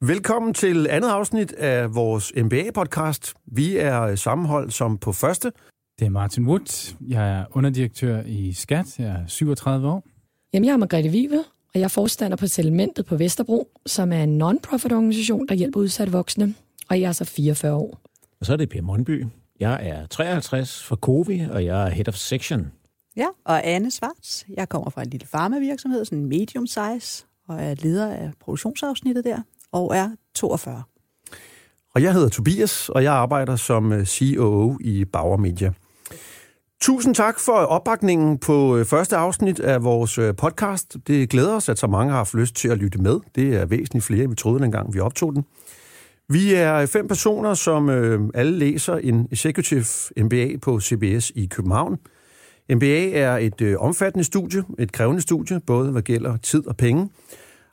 Velkommen til andet afsnit af vores MBA-podcast. Vi er sammenhold som på første. Det er Martin Wood. Jeg er underdirektør i Skat. Jeg er 37 år. Jamen, jeg er Margrethe Vive, og jeg er forstander på Selementet på Vesterbro, som er en non-profit organisation, der hjælper udsatte voksne. Og jeg er så 44 år. Og så er det Per Mondby. Jeg er 53 fra Covi, og jeg er Head of Section. Ja, og Anne Svarts. Jeg kommer fra en lille farmavirksomhed, sådan en medium size, og er leder af produktionsafsnittet der, og er 42. Og jeg hedder Tobias, og jeg arbejder som øh, COO i Bauer Media. Tusind tak for opbakningen på øh, første afsnit af vores øh, podcast. Det glæder os, at så mange har haft lyst til at lytte med. Det er væsentligt flere, end vi troede, dengang vi optog den. Vi er fem personer, som alle læser en Executive MBA på CBS i København. MBA er et omfattende studie, et krævende studie, både hvad gælder tid og penge.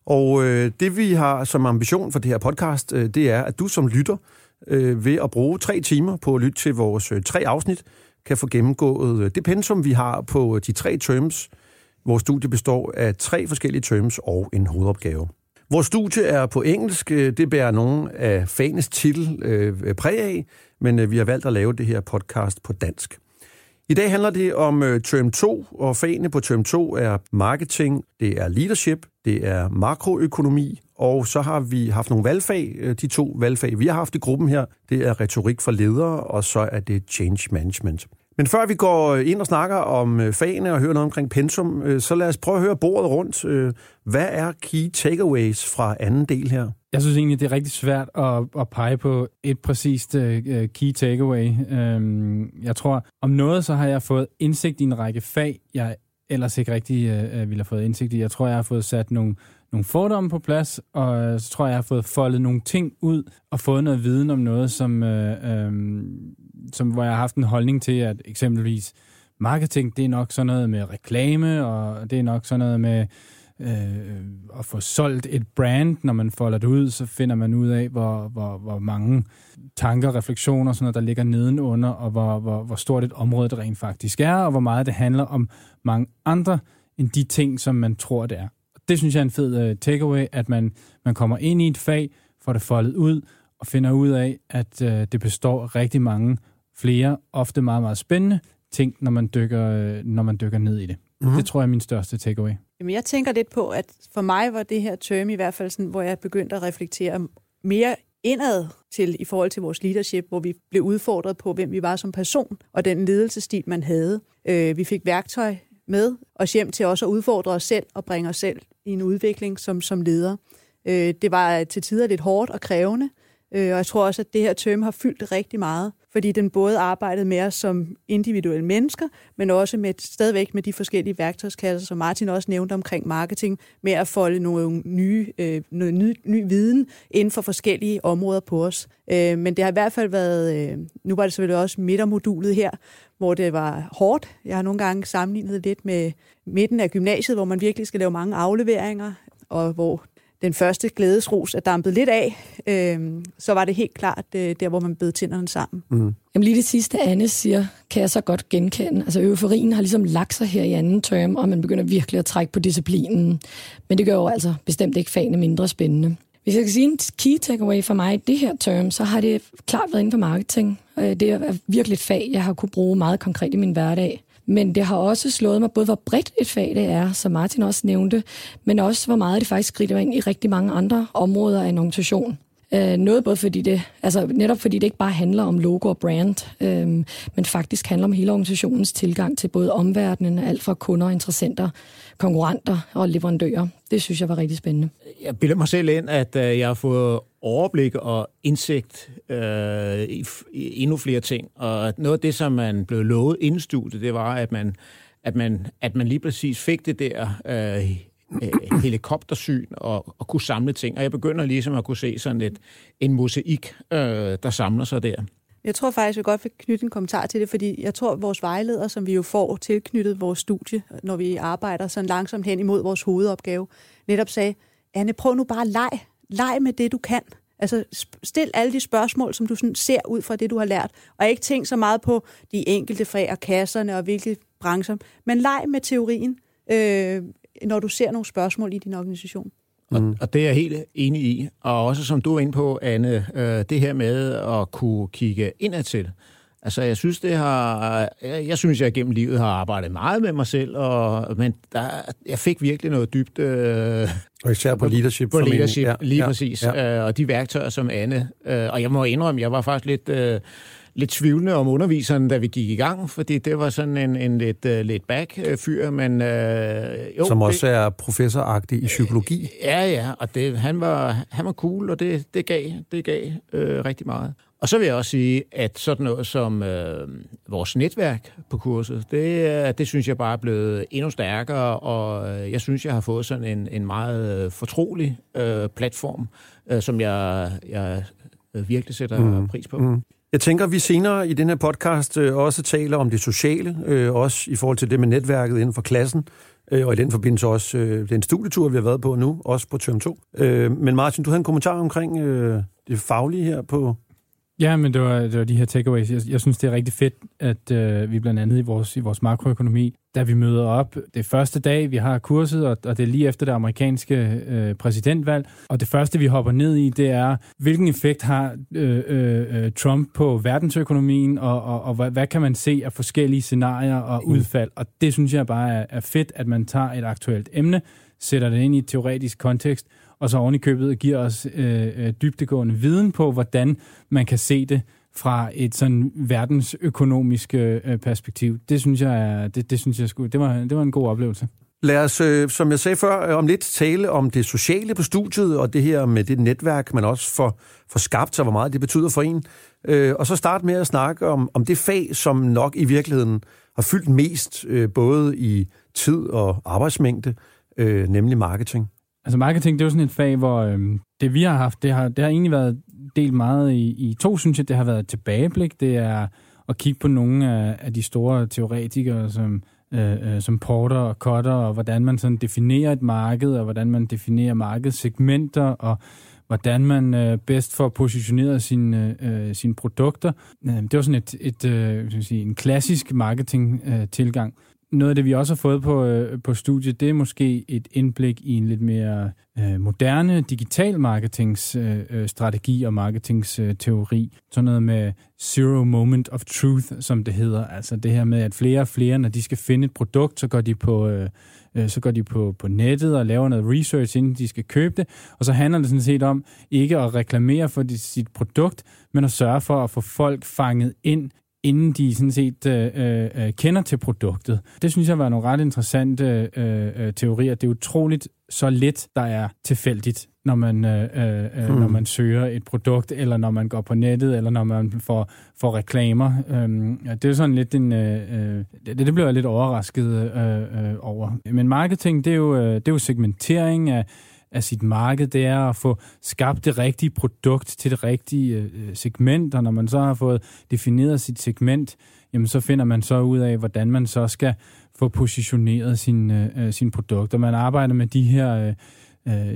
Og øh, det vi har som ambition for det her podcast, øh, det er, at du som lytter øh, ved at bruge tre timer på at lytte til vores øh, tre afsnit, kan få gennemgået øh, det pensum, vi har på øh, de tre terms. Vores studie består af tre forskellige terms og en hovedopgave. Vores studie er på engelsk. Øh, det bærer nogen af fanes titel øh, præg af, men øh, vi har valgt at lave det her podcast på dansk. I dag handler det om øh, term 2, og fagene på term 2 er marketing, det er leadership, det er makroøkonomi, og så har vi haft nogle valgfag. Øh, de to valgfag, vi har haft i gruppen her, det er retorik for ledere, og så er det change management. Men før vi går øh, ind og snakker om øh, fagene og hører noget omkring pensum, så lad os prøve at høre bordet rundt. Hvad er key takeaways fra anden del her? Jeg synes egentlig, det er rigtig svært at, at pege på et præcist uh, key takeaway. Um, jeg tror, om noget, så har jeg fået indsigt i en række fag, jeg ellers ikke rigtig uh, ville have fået indsigt i. Jeg tror, jeg har fået sat nogle, nogle fordomme på plads, og så tror jeg, jeg har fået foldet nogle ting ud og fået noget viden om noget, som, uh, um, som hvor jeg har haft en holdning til, at eksempelvis marketing, det er nok sådan noget med reklame, og det er nok sådan noget med øh, at få solgt et brand, når man folder det ud, så finder man ud af, hvor, hvor, hvor mange tanker, refleksioner, sådan noget, der ligger nedenunder, og hvor, hvor, hvor stort et område det rent faktisk er, og hvor meget det handler om mange andre end de ting, som man tror, det er. Det synes jeg er en fed uh, takeaway, at man, man kommer ind i et fag, får det foldet ud, og finder ud af, at uh, det består af rigtig mange flere, ofte meget, meget spændende ting, når man dykker, uh, når man dykker ned i det. Mm-hmm. Det tror jeg er min største takeaway. Jamen, jeg tænker lidt på, at for mig var det her term i hvert fald sådan, hvor jeg begyndte at reflektere mere indad til i forhold til vores leadership, hvor vi blev udfordret på, hvem vi var som person, og den ledelsesstil, man havde. Øh, vi fik værktøj med os hjem til også at udfordre os selv og bringe os selv i en udvikling som, som leder. Øh, det var til tider lidt hårdt og krævende, øh, og jeg tror også, at det her term har fyldt rigtig meget fordi den både arbejdede med os som individuelle mennesker, men også med stadigvæk med de forskellige værktøjskasser, som Martin også nævnte omkring marketing, med at folde nogle nye, øh, noget ny, ny viden inden for forskellige områder på os. Øh, men det har i hvert fald været, øh, nu var det selvfølgelig også midtermodulet her, hvor det var hårdt. Jeg har nogle gange sammenlignet lidt med midten af gymnasiet, hvor man virkelig skal lave mange afleveringer, og hvor den første glædesros er dampet lidt af, øh, så var det helt klart øh, der, hvor man bed tænderne sammen. Mm. Jamen lige det sidste, Anne siger, kan jeg så godt genkende. Altså euforien har ligesom lagt sig her i anden term, og man begynder virkelig at trække på disciplinen. Men det gør jo altså bestemt ikke fagene mindre spændende. Hvis jeg skal sige en key takeaway for mig i det her term, så har det klart været inden for marketing. Øh, det er virkelig et fag, jeg har kunne bruge meget konkret i min hverdag. Men det har også slået mig både, hvor bredt et fag det er, som Martin også nævnte, men også, hvor meget det faktisk skrider ind i rigtig mange andre områder af en organisation. Øh, noget både fordi det, altså netop fordi det ikke bare handler om logo og brand, øh, men faktisk handler om hele organisationens tilgang til både omverdenen, alt fra kunder, interessenter, konkurrenter og leverandører. Det synes jeg var rigtig spændende. Jeg bilder mig selv ind, at øh, jeg har fået overblik og indsigt øh, i, i endnu flere ting. Og noget af det, som man blev lovet inden studiet, det var, at man, at man, at man lige præcis fik det der øh, øh, helikoptersyn og, og kunne samle ting. Og jeg begynder ligesom at kunne se sådan et, en mosaik, øh, der samler sig der. Jeg tror faktisk, vi godt vil knytte en kommentar til det, fordi jeg tror, at vores vejleder, som vi jo får tilknyttet vores studie, når vi arbejder sådan langsomt hen imod vores hovedopgave, netop sagde, Anne, prøv nu bare at leg. Leg med det, du kan. Altså, stil alle de spørgsmål, som du sådan ser ud fra det, du har lært, og ikke tænk så meget på de enkelte fag og kasserne og hvilke brancher, men leg med teorien, øh, når du ser nogle spørgsmål i din organisation. Og, mm. og det er jeg helt enig i. Og også som du er inde på, Anne, øh, det her med at kunne kigge indad til. Altså, jeg synes, det har, jeg synes, jeg gennem livet har arbejdet meget med mig selv, og, men der, jeg fik virkelig noget dybt... Øh, og især på leadership. På leadership, ja, lige ja, præcis. Ja. Øh, og de værktøjer som Anne. Øh, og jeg må indrømme, jeg var faktisk lidt... Øh, lidt tvivlende om underviseren, da vi gik i gang, fordi det var sådan en, en lidt, uh, lidt back-fyr, men... Uh, jo, Som også det, er professoragtig i psykologi. Ja, ja, og det, han, var, han var cool, og det, det gav, det gav uh, rigtig meget. Og så vil jeg også sige, at sådan noget som øh, vores netværk på kurset, det, det synes jeg bare er blevet endnu stærkere, og jeg synes, jeg har fået sådan en, en meget fortrolig øh, platform, øh, som jeg, jeg virkelig sætter mm. pris på. Mm. Jeg tænker, at vi senere i den her podcast øh, også taler om det sociale, øh, også i forhold til det med netværket inden for klassen, øh, og i den forbindelse også øh, den studietur, vi har været på nu, også på term 2. Øh, men Martin, du havde en kommentar omkring øh, det faglige her på Ja, men det var, det var de her takeaways. Jeg, jeg synes, det er rigtig fedt, at øh, vi blandt andet i vores, i vores makroøkonomi, da vi møder op, det første dag, vi har kurset, og, og det er lige efter det amerikanske øh, præsidentvalg, og det første, vi hopper ned i, det er, hvilken effekt har øh, øh, Trump på verdensøkonomien, og, og, og hvad, hvad kan man se af forskellige scenarier og mm. udfald? Og det synes jeg bare er, er fedt, at man tager et aktuelt emne, sætter det ind i et teoretisk kontekst, og så oven i købet giver os øh, øh, dybtegående viden på, hvordan man kan se det fra et sådan verdensøkonomisk øh, perspektiv. Det synes jeg, er, det, det synes jeg skulle, det var, det var en god oplevelse. Lad os, øh, som jeg sagde før, øh, om lidt tale om det sociale på studiet, og det her med det netværk, man også får, får skabt, så hvor meget det betyder for en. Øh, og så starte med at snakke om, om det fag, som nok i virkeligheden har fyldt mest, øh, både i tid og arbejdsmængde, øh, nemlig marketing. Altså marketing, det er jo sådan et fag, hvor øhm, det vi har haft, det har, det har egentlig været delt meget i, i to, synes jeg. Det har været tilbageblik, det er at kigge på nogle af, af de store teoretikere, som, øh, øh, som Porter og Cutter, og hvordan man sådan definerer et marked, og hvordan man definerer markedssegmenter, og hvordan man øh, bedst får positioneret sine, øh, øh, sine produkter. Øh, det var sådan et, et øh, sige, en klassisk marketing-tilgang. Øh, noget af det, vi også har fået på, øh, på studiet, det er måske et indblik i en lidt mere øh, moderne digital marketingsstrategi øh, øh og marketingsteori. Sådan noget med zero moment of truth, som det hedder. Altså det her med, at flere og flere, når de skal finde et produkt, så går de på... Øh, øh så går de på, på nettet og laver noget research, inden de skal købe det. Og så handler det sådan set om ikke at reklamere for sit produkt, men at sørge for at få folk fanget ind inden de sådan set øh, øh, kender til produktet. Det synes jeg var nogle ret interessante øh, øh, teorier. Det er utroligt så lidt, der er tilfældigt, når man, øh, øh, hmm. når man søger et produkt, eller når man går på nettet, eller når man får, får reklamer. Øh, det er sådan lidt en... Øh, det, det bliver jeg lidt overrasket øh, øh, over. Men marketing, det er jo, det er jo segmentering af af sit marked, det er at få skabt det rigtige produkt til det rigtige øh, segment, og når man så har fået defineret sit segment, jamen så finder man så ud af, hvordan man så skal få positioneret sine, øh, sine produkter. Man arbejder med de her... Øh,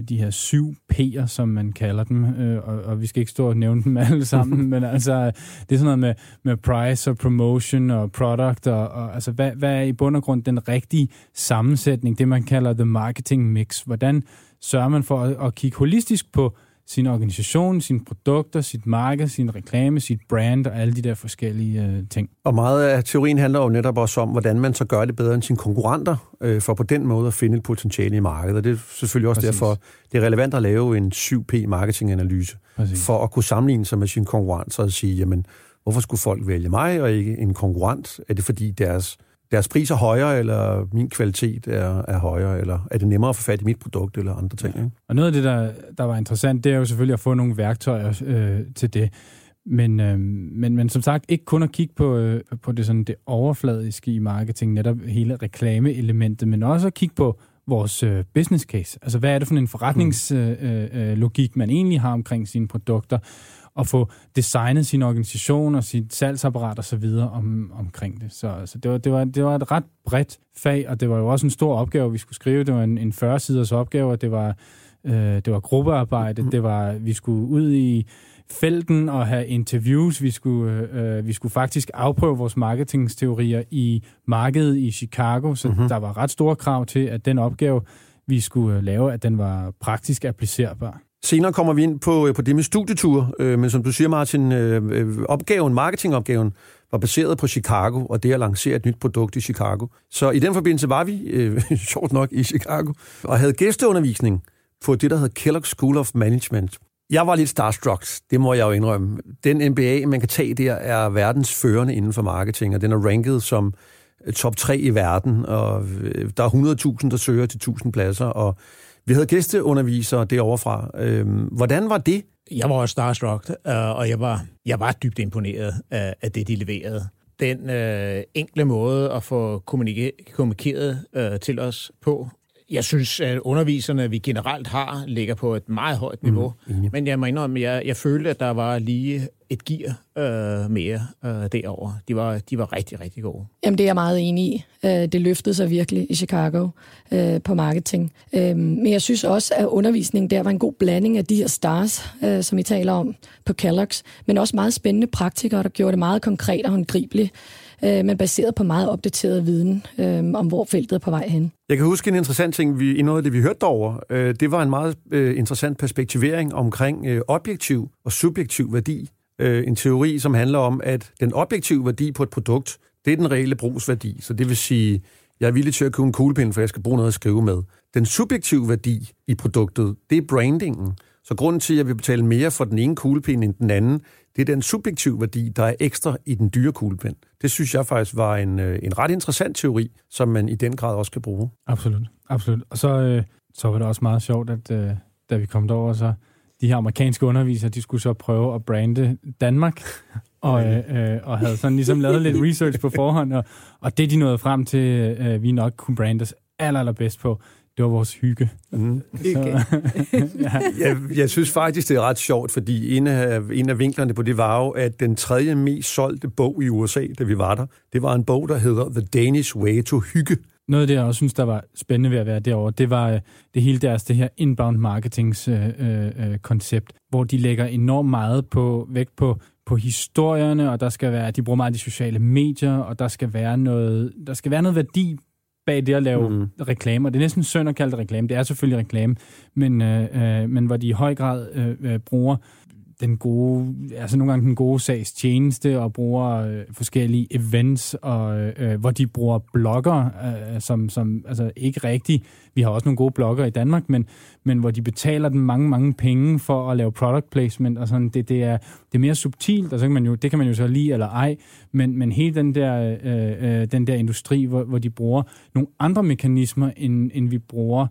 de her syv P'er, som man kalder dem, og, og vi skal ikke stå og nævne dem alle sammen, men altså, det er sådan noget med, med price og promotion og product, og, og altså, hvad, hvad er i bund og grund den rigtige sammensætning, det man kalder the marketing mix? Hvordan sørger man for at, at kigge holistisk på sin organisation, sine produkter, sit marked, sin reklame, sit brand og alle de der forskellige øh, ting. Og meget af teorien handler jo netop også om, hvordan man så gør det bedre end sine konkurrenter, øh, for på den måde at finde et potentiale i markedet. Og det er selvfølgelig også Præcis. derfor, det er relevant at lave en 7P marketinganalyse, Præcis. for at kunne sammenligne sig med sine konkurrenter og sige, jamen, hvorfor skulle folk vælge mig og ikke en konkurrent? Er det fordi deres deres pris er højere, eller min kvalitet er, er højere, eller er det nemmere at få fat i mit produkt, eller andre ting. Ikke? Og noget af det, der, der var interessant, det er jo selvfølgelig at få nogle værktøjer øh, til det. Men, øh, men, men som sagt, ikke kun at kigge på, øh, på det, sådan, det overfladiske i marketing, netop hele reklameelementet, men også at kigge på vores øh, business case. Altså, hvad er det for en forretningslogik, øh, øh, øh man egentlig har omkring sine produkter? At få designet sin organisation og sit salgsapparat og så videre om, omkring det. Så, så det, var, det, var, det var et ret bredt fag, og det var jo også en stor opgave, vi skulle skrive. Det var en, en 40-siders opgave, og det var, øh, det var gruppearbejde. Det var, vi skulle ud i felten og have interviews. Vi skulle, øh, vi skulle faktisk afprøve vores marketingsteorier i markedet i Chicago, så mm-hmm. der var ret store krav til, at den opgave vi skulle øh, lave, at den var praktisk applicerbar. Senere kommer vi ind på, øh, på det med studietur, øh, men som du siger, Martin, øh, øh, opgaven, marketingopgaven, var baseret på Chicago, og det at lancere et nyt produkt i Chicago. Så i den forbindelse var vi, øh, sjovt nok, i Chicago, og havde gæsteundervisning på det, der hedder Kellogg School of Management. Jeg var lidt starstruck, det må jeg jo indrømme. Den MBA, man kan tage der, er verdens førende inden for marketing, og den er ranket som øh, top 3 i verden, og der er 100.000, der søger til 1.000 pladser, og vi havde gæsteundervisere derovre fra. Øhm, hvordan var det? Jeg var også starstruck, øh, og jeg var, jeg var dybt imponeret af, det, de leverede. Den øh, enkle måde at få kommunikeret øh, til os på, jeg synes, at underviserne, vi generelt har, ligger på et meget højt niveau. Mm, Men jeg må indrømme, jeg, jeg følte, at der var lige et gear øh, mere øh, derover. De var, de var rigtig, rigtig gode. Jamen, det er jeg meget enig i. Øh, det løftede sig virkelig i Chicago øh, på marketing. Øh, men jeg synes også, at undervisningen der var en god blanding af de her stars, øh, som I taler om på Kellogg's, men også meget spændende praktikere, der gjorde det meget konkret og håndgribeligt øh, men baseret på meget opdateret viden øh, om, hvor feltet er på vej hen. Jeg kan huske en interessant ting, vi, i noget af det, vi hørte derovre. Øh, det var en meget øh, interessant perspektivering omkring øh, objektiv og subjektiv værdi. Øh, en teori, som handler om, at den objektive værdi på et produkt, det er den reelle brugsværdi. Så det vil sige, jeg er villig til at købe en kuglepind, for jeg skal bruge noget at skrive med. Den subjektive værdi i produktet, det er brandingen. Så grunden til, at jeg vil betale mere for den ene kuglepind end den anden, det er den subjektive værdi, der er ekstra i den dyre kuglepind. Det synes jeg faktisk var en, øh, en ret interessant teori, som man i den grad også kan bruge. Absolut, absolut. Og så, øh, så var det også meget sjovt, at øh, da vi kom derover, så de her amerikanske undervisere, de skulle så prøve at brande Danmark, og, øh, øh, og havde sådan ligesom lavet lidt research på forhånd, og, og det de nåede frem til, øh, vi nok kunne brande os aller, allerbedst på, det var vores hygge. Mm. Så, ja. jeg, jeg synes faktisk, det er ret sjovt, fordi en af, en af vinklerne på det var jo, at den tredje mest solgte bog i USA, da vi var der, det var en bog, der hedder The Danish Way to Hygge. Noget af det, jeg også synes, der var spændende ved at være derovre, det var øh, det hele deres det her inbound marketings øh, øh, koncept, hvor de lægger enormt meget på vægt på på historierne, og der skal være, de bruger meget de sociale medier, og der skal være noget, der skal være noget værdi bag det at lave mm. reklamer. Det er næsten synd at kalde det reklame. Det er selvfølgelig reklame, men, øh, øh, men hvor de i høj grad øh, øh, bruger den gode, altså nogle gange den gode sags tjeneste, og bruger øh, forskellige events, og øh, hvor de bruger blogger, øh, som, som altså ikke rigtig, vi har også nogle gode blogger i Danmark, men, men hvor de betaler dem mange, mange penge for at lave product placement, og sådan, det, det, er, det er mere subtilt, og så kan man jo, det kan man jo så lide eller ej, men, men hele den der, øh, øh, den der industri, hvor, hvor de bruger nogle andre mekanismer, end, end vi bruger øh,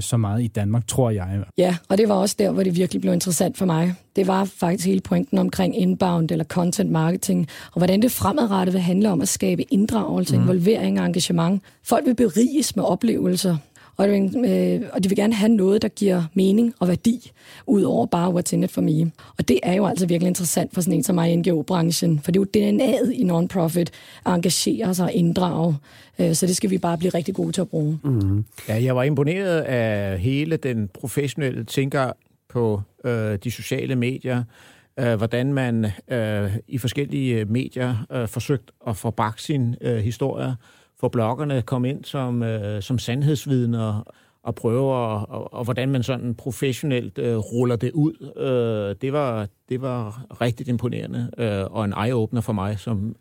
så meget i Danmark, tror jeg. Ja, og det var også der, hvor det virkelig blev interessant for mig. Det var faktisk hele pointen omkring inbound eller content marketing, og hvordan det fremadrettet vil handle om at skabe inddragelse, mm. involvering og engagement. Folk vil beriges med oplevelser, og, øh, og de vil gerne have noget, der giver mening og værdi, ud over bare what's in it for me. Og det er jo altså virkelig interessant for sådan en som mig i NGO-branchen, for det er jo DNA'et i non-profit at engagere sig og inddrage. Øh, så det skal vi bare blive rigtig gode til at bruge. Mm-hmm. Ja, jeg var imponeret af hele den professionelle tænker på øh, de sociale medier, øh, hvordan man øh, i forskellige medier øh, forsøgt at få bragt sin øh, historie få bloggerne komme ind som, øh, som sandhedsvidner og prøve, og, og, og hvordan man sådan professionelt øh, ruller det ud. Øh, det, var, det var rigtig imponerende øh, og en eye-opener for mig, som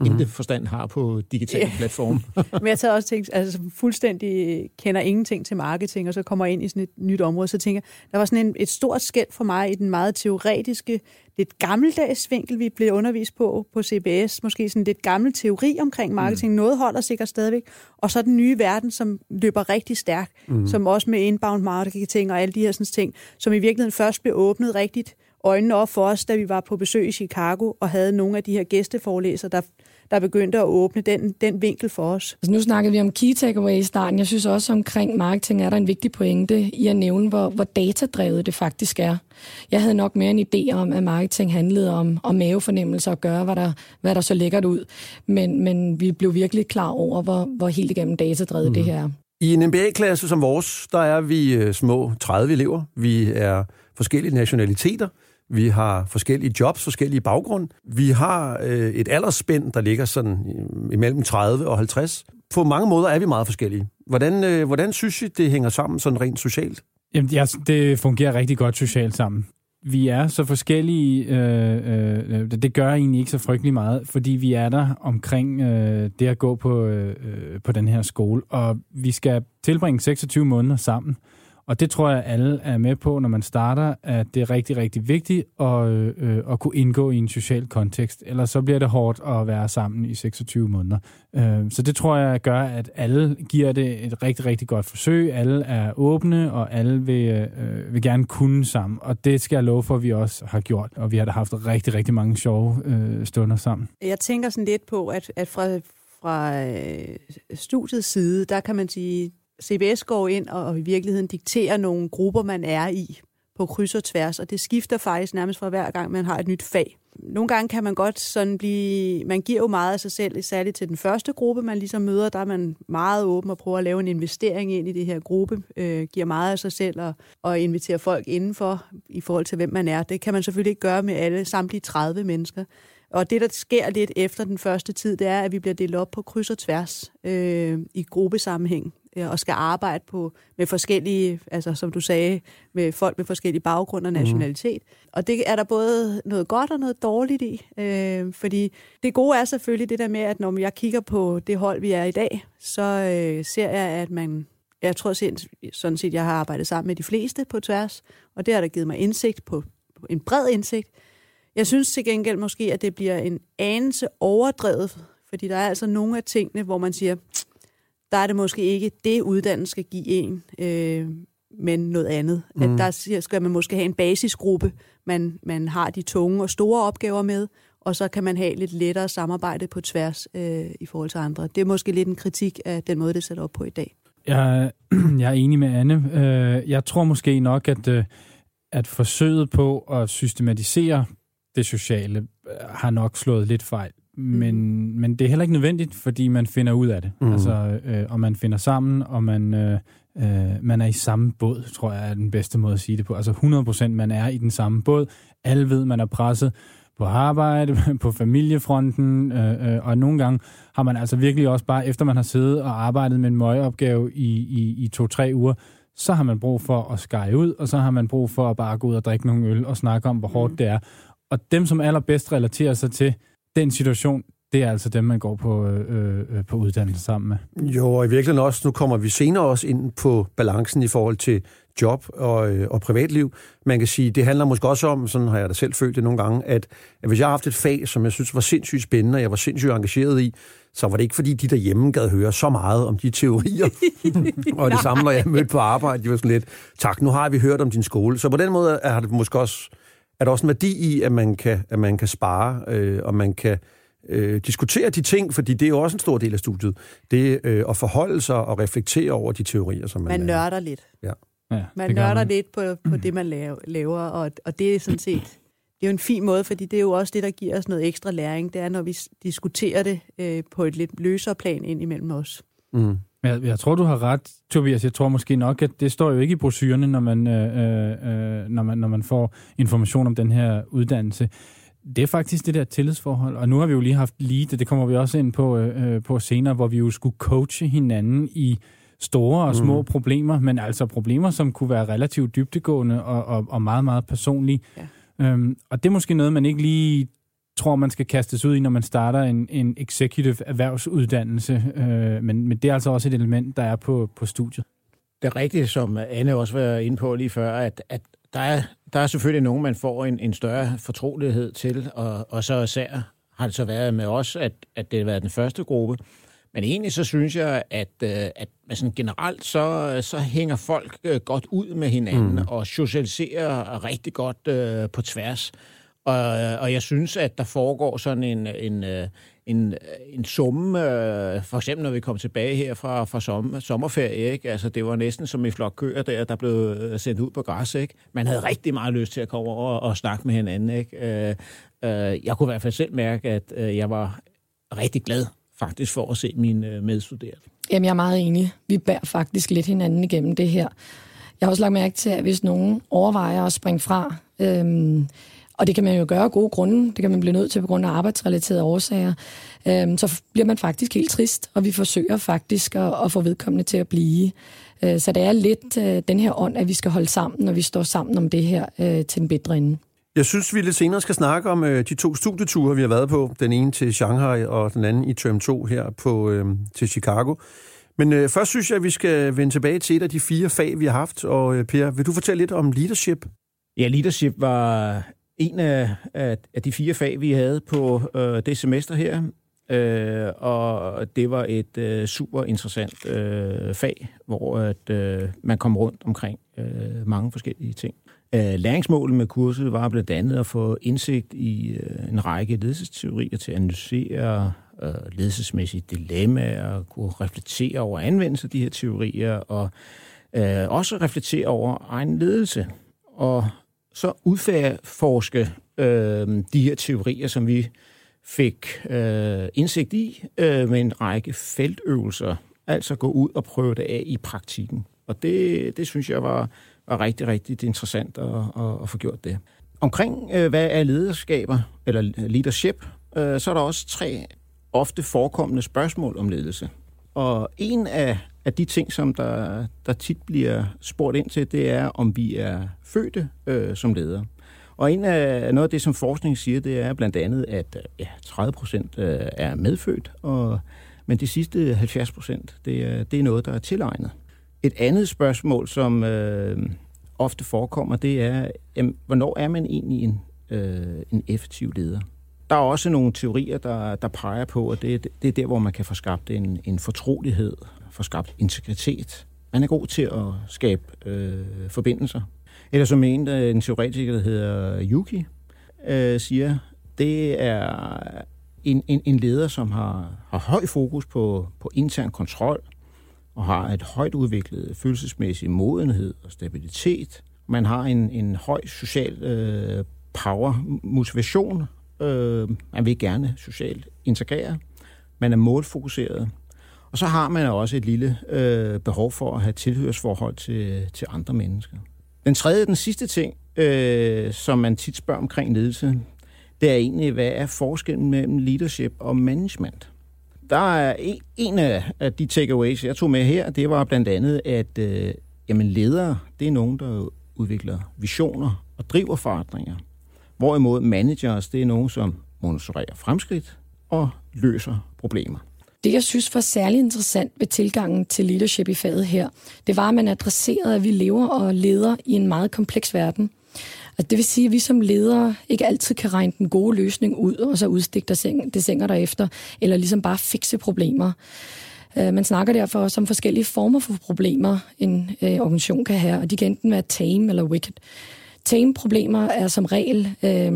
mm-hmm. intet forstand har på digitale platforme. Men jeg tager også tænkt, altså fuldstændig kender ingenting til marketing, og så kommer ind i sådan et nyt område, så tænker jeg, der var sådan en, et stort skæld for mig i den meget teoretiske, lidt gammeldags vinkel, vi blev undervist på på CBS, måske sådan lidt gammel teori omkring marketing, mm. noget holder sikkert stadigvæk, og så den nye verden, som løber rigtig stærkt, mm. som også med inbound marketing og alle de her sådan ting, som i virkeligheden først blev åbnet rigtigt øjnene op for os, da vi var på besøg i Chicago og havde nogle af de her gæsteforelæsere, der, der begyndte at åbne den, den vinkel for os. Altså nu snakkede vi om key takeaway i starten. Jeg synes også omkring marketing er der en vigtig pointe i at nævne, hvor, hvor datadrevet det faktisk er. Jeg havde nok mere en idé om, at marketing handlede om, om mavefornemmelser og gøre, hvad der, hvad der så lækkert ud. Men, men vi blev virkelig klar over, hvor, hvor helt igennem datadrevet mm. det her I en MBA-klasse som vores, der er vi øh, små 30 elever. Vi er forskellige nationaliteter. Vi har forskellige jobs, forskellige baggrund. Vi har øh, et aldersspænd, der ligger sådan øh, imellem 30 og 50. på mange måder er vi meget forskellige. Hvordan, øh, hvordan synes I, det hænger sammen sådan rent socialt? Jamen, ja, det fungerer rigtig godt socialt sammen. Vi er så forskellige, øh, øh, øh det gør egentlig ikke så frygtelig meget, fordi vi er der omkring øh, det at gå på, øh, øh på den her skole, og vi skal tilbringe 26 måneder sammen. Og det tror jeg, alle er med på, når man starter, at det er rigtig, rigtig vigtigt at, øh, at kunne indgå i en social kontekst. Ellers så bliver det hårdt at være sammen i 26 måneder. Øh, så det tror jeg gør, at alle giver det et rigtig, rigtig godt forsøg. Alle er åbne, og alle vil, øh, vil gerne kunne sammen. Og det skal jeg love for, at vi også har gjort. Og vi har da haft rigtig, rigtig mange sjove øh, stunder sammen. Jeg tænker sådan lidt på, at, at fra, fra øh, studiets side, der kan man sige, CBS går ind og i virkeligheden dikterer nogle grupper, man er i på kryds og tværs, og det skifter faktisk nærmest fra hver gang, man har et nyt fag. Nogle gange kan man godt sådan blive, man giver jo meget af sig selv, særligt til den første gruppe, man ligesom møder, der er man meget åben og prøver at lave en investering ind i det her gruppe, øh, giver meget af sig selv og, og inviterer folk indenfor i forhold til, hvem man er. Det kan man selvfølgelig ikke gøre med alle samtlige 30 mennesker. Og det, der sker lidt efter den første tid, det er, at vi bliver delt op på kryds og tværs øh, i gruppesammenhæng og skal arbejde på med forskellige, altså som du sagde, med folk med forskellige baggrund og mhm. nationalitet. Mm. Og det er der både noget godt og noget dårligt i, øh, fordi det gode er selvfølgelig det der med, at når jeg kigger på det hold, vi er i dag, så øh, ser jeg, at man jeg tror sådan set, jeg har arbejdet sammen med de fleste på tværs, og det har der givet mig indsigt på, på en bred indsigt. Jeg synes til gengæld måske, at det bliver en anelse overdrevet, fordi der er altså nogle af tingene, hvor man siger, der er det måske ikke det, uddannelse skal give en, øh, men noget andet. Mm. At der skal man måske have en basisgruppe, man, man har de tunge og store opgaver med, og så kan man have lidt lettere samarbejde på tværs øh, i forhold til andre. Det er måske lidt en kritik af den måde, det er sat op på i dag. Jeg, jeg er enig med Anne. Øh, jeg tror måske nok, at, øh, at forsøget på at systematisere det sociale øh, har nok slået lidt fejl. Men, mm. men det er heller ikke nødvendigt, fordi man finder ud af det. Mm. Altså, øh, og man finder sammen, og man, øh, øh, man er i samme båd, tror jeg er den bedste måde at sige det på. Altså 100% man er i den samme båd. Alle ved, man er presset på arbejde, på familiefronten, øh, øh, og nogle gange har man altså virkelig også bare, efter man har siddet og arbejdet med en møgeopgave i, i, i to-tre uger, så har man brug for at skære ud, og så har man brug for at bare gå ud og drikke nogle øl og snakke om, hvor hårdt mm. det er. Og dem, som allerbedst relaterer sig til den situation, det er altså dem, man går på, øh, øh, på uddannelse sammen med. Jo, og i virkeligheden også, nu kommer vi senere også ind på balancen i forhold til job og, øh, og privatliv. Man kan sige, det handler måske også om, sådan har jeg da selv følt det nogle gange, at, at hvis jeg har haft et fag, som jeg synes var sindssygt spændende, og jeg var sindssygt engageret i, så var det ikke fordi, de derhjemme gad høre så meget om de teorier. og det samme, når jeg mødte på arbejde, de var sådan lidt, tak, nu har vi hørt om din skole. Så på den måde har det måske også er der også en værdi i, at man kan, at man kan spare, øh, og man kan øh, diskutere de ting, fordi det er jo også en stor del af studiet. Det øh, at forholde sig og reflektere over de teorier, som man Man laver. nørder lidt. Ja. ja man nørder man. lidt på, på det, man laver, og, og det er sådan set det er jo en fin måde, fordi det er jo også det, der giver os noget ekstra læring. Det er, når vi diskuterer det øh, på et lidt løsere plan ind imellem os. Mm. Jeg, jeg tror, du har ret, Tobias. Jeg tror måske nok, at det står jo ikke i brochurerne, når man, øh, øh, når man, når man får information om den her uddannelse. Det er faktisk det der tillidsforhold. Og nu har vi jo lige haft lige det, det kommer vi også ind på, øh, på senere, hvor vi jo skulle coache hinanden i store og små mm. problemer, men altså problemer, som kunne være relativt dybtegående og, og, og meget, meget personlige. Ja. Øhm, og det er måske noget, man ikke lige tror, man skal kastes ud i, når man starter en, en executive erhvervsuddannelse. Øh, men, men det er altså også et element, der er på, på studiet. Det er rigtigt, som Anne også var inde på lige før, at, at der, er, der er selvfølgelig nogen, man får en, en større fortrolighed til, og, og så især har det så været med os, at, at det har været den første gruppe. Men egentlig så synes jeg, at, øh, at sådan generelt så, så hænger folk øh, godt ud med hinanden mm. og socialiserer rigtig godt uh, på tværs. Og, øh, og jeg synes, at der foregår sådan en, en, øh, en, øh, en summe, øh, for eksempel når vi kom tilbage her fra, fra som, sommerferie, ikke? Altså, det var næsten som i flok køer der, der blev sendt ud på græs, ikke? Man havde rigtig meget lyst til at komme over og, og snakke med hinanden, ikke? Øh, jeg kunne i hvert fald selv mærke, at jeg var rigtig glad faktisk for at se mine medstuderende. Jamen, jeg er meget enig. Vi bærer faktisk lidt hinanden igennem det her. Jeg har også lagt mærke til, at hvis nogen overvejer at springe fra, Øh, og det kan man jo gøre af gode grunde. Det kan man blive nødt til på grund af arbejdsrelaterede årsager. Øhm, så bliver man faktisk helt trist, og vi forsøger faktisk at, at få vedkommende til at blive. Øh, så det er lidt øh, den her ånd, at vi skal holde sammen, når vi står sammen om det her øh, til den bedre ende. Jeg synes, vi lidt senere skal snakke om øh, de to studieture, vi har været på. Den ene til Shanghai, og den anden i term 2 her på, øh, til Chicago. Men øh, først synes jeg, at vi skal vende tilbage til et af de fire fag, vi har haft. Og øh, Per, vil du fortælle lidt om leadership? Ja, leadership var en af, af, af de fire fag, vi havde på øh, det semester her. Øh, og det var et øh, super interessant øh, fag, hvor at, øh, man kom rundt omkring øh, mange forskellige ting. Øh, læringsmålet med kurset var blandt andet at få indsigt i øh, en række ledelsesteorier til at analysere øh, ledelsesmæssige dilemmaer, kunne reflektere over anvendelse af de her teorier, og øh, også reflektere over egen ledelse. Og så udforske øh, de her teorier, som vi fik øh, indsigt i øh, med en række feltøvelser, altså gå ud og prøve det af i praktikken. Og det, det synes jeg var, var rigtig, rigtig interessant at, at, at få gjort det. Omkring øh, hvad er lederskaber, eller leadership, øh, så er der også tre ofte forekommende spørgsmål om ledelse. Og en af, af de ting, som der, der tit bliver spurgt ind til, det er, om vi er fødte øh, som ledere. Og en af noget af det, som forskning siger, det er blandt andet, at ja, 30 procent øh, er medfødt, og, men de sidste 70 procent, det, er, det er noget, der er tilegnet. Et andet spørgsmål, som øh, ofte forekommer, det er, jamen, hvornår er man egentlig en, øh, en effektiv leder? Der er også nogle teorier, der, der peger på, at det, det er der, hvor man kan få skabt en, en fortrolighed, få skabt integritet. Man er god til at skabe øh, forbindelser. Eller som en, en teoretiker, der hedder Yuki, øh, siger, det er en, en, en leder, som har, har høj fokus på, på intern kontrol, og har et højt udviklet følelsesmæssig modenhed og stabilitet. Man har en, en høj social øh, power, motivation. Øh, man vil gerne socialt integrere. Man er målfokuseret. Og så har man også et lille øh, behov for at have tilhørsforhold til, til andre mennesker. Den tredje, den sidste ting, øh, som man tit spørger omkring ledelse, det er egentlig, hvad er forskellen mellem leadership og management? Der er en, en af de takeaways, jeg tog med her, det var blandt andet, at øh, jamen ledere, det er nogen, der udvikler visioner og driver forandringer. Hvorimod managers, det er nogen, som monitorerer fremskridt og løser problemer. Det, jeg synes var særlig interessant ved tilgangen til leadership i faget her, det var, at man adresserede, at vi lever og leder i en meget kompleks verden. Altså, det vil sige, at vi som ledere ikke altid kan regne den gode løsning ud, og så udstikke det sænger derefter, eller ligesom bare fikse problemer. Øh, man snakker derfor også om forskellige former for problemer, en øh, organisation kan have, og de kan enten være tame eller wicked. Tame-problemer er som regel øh,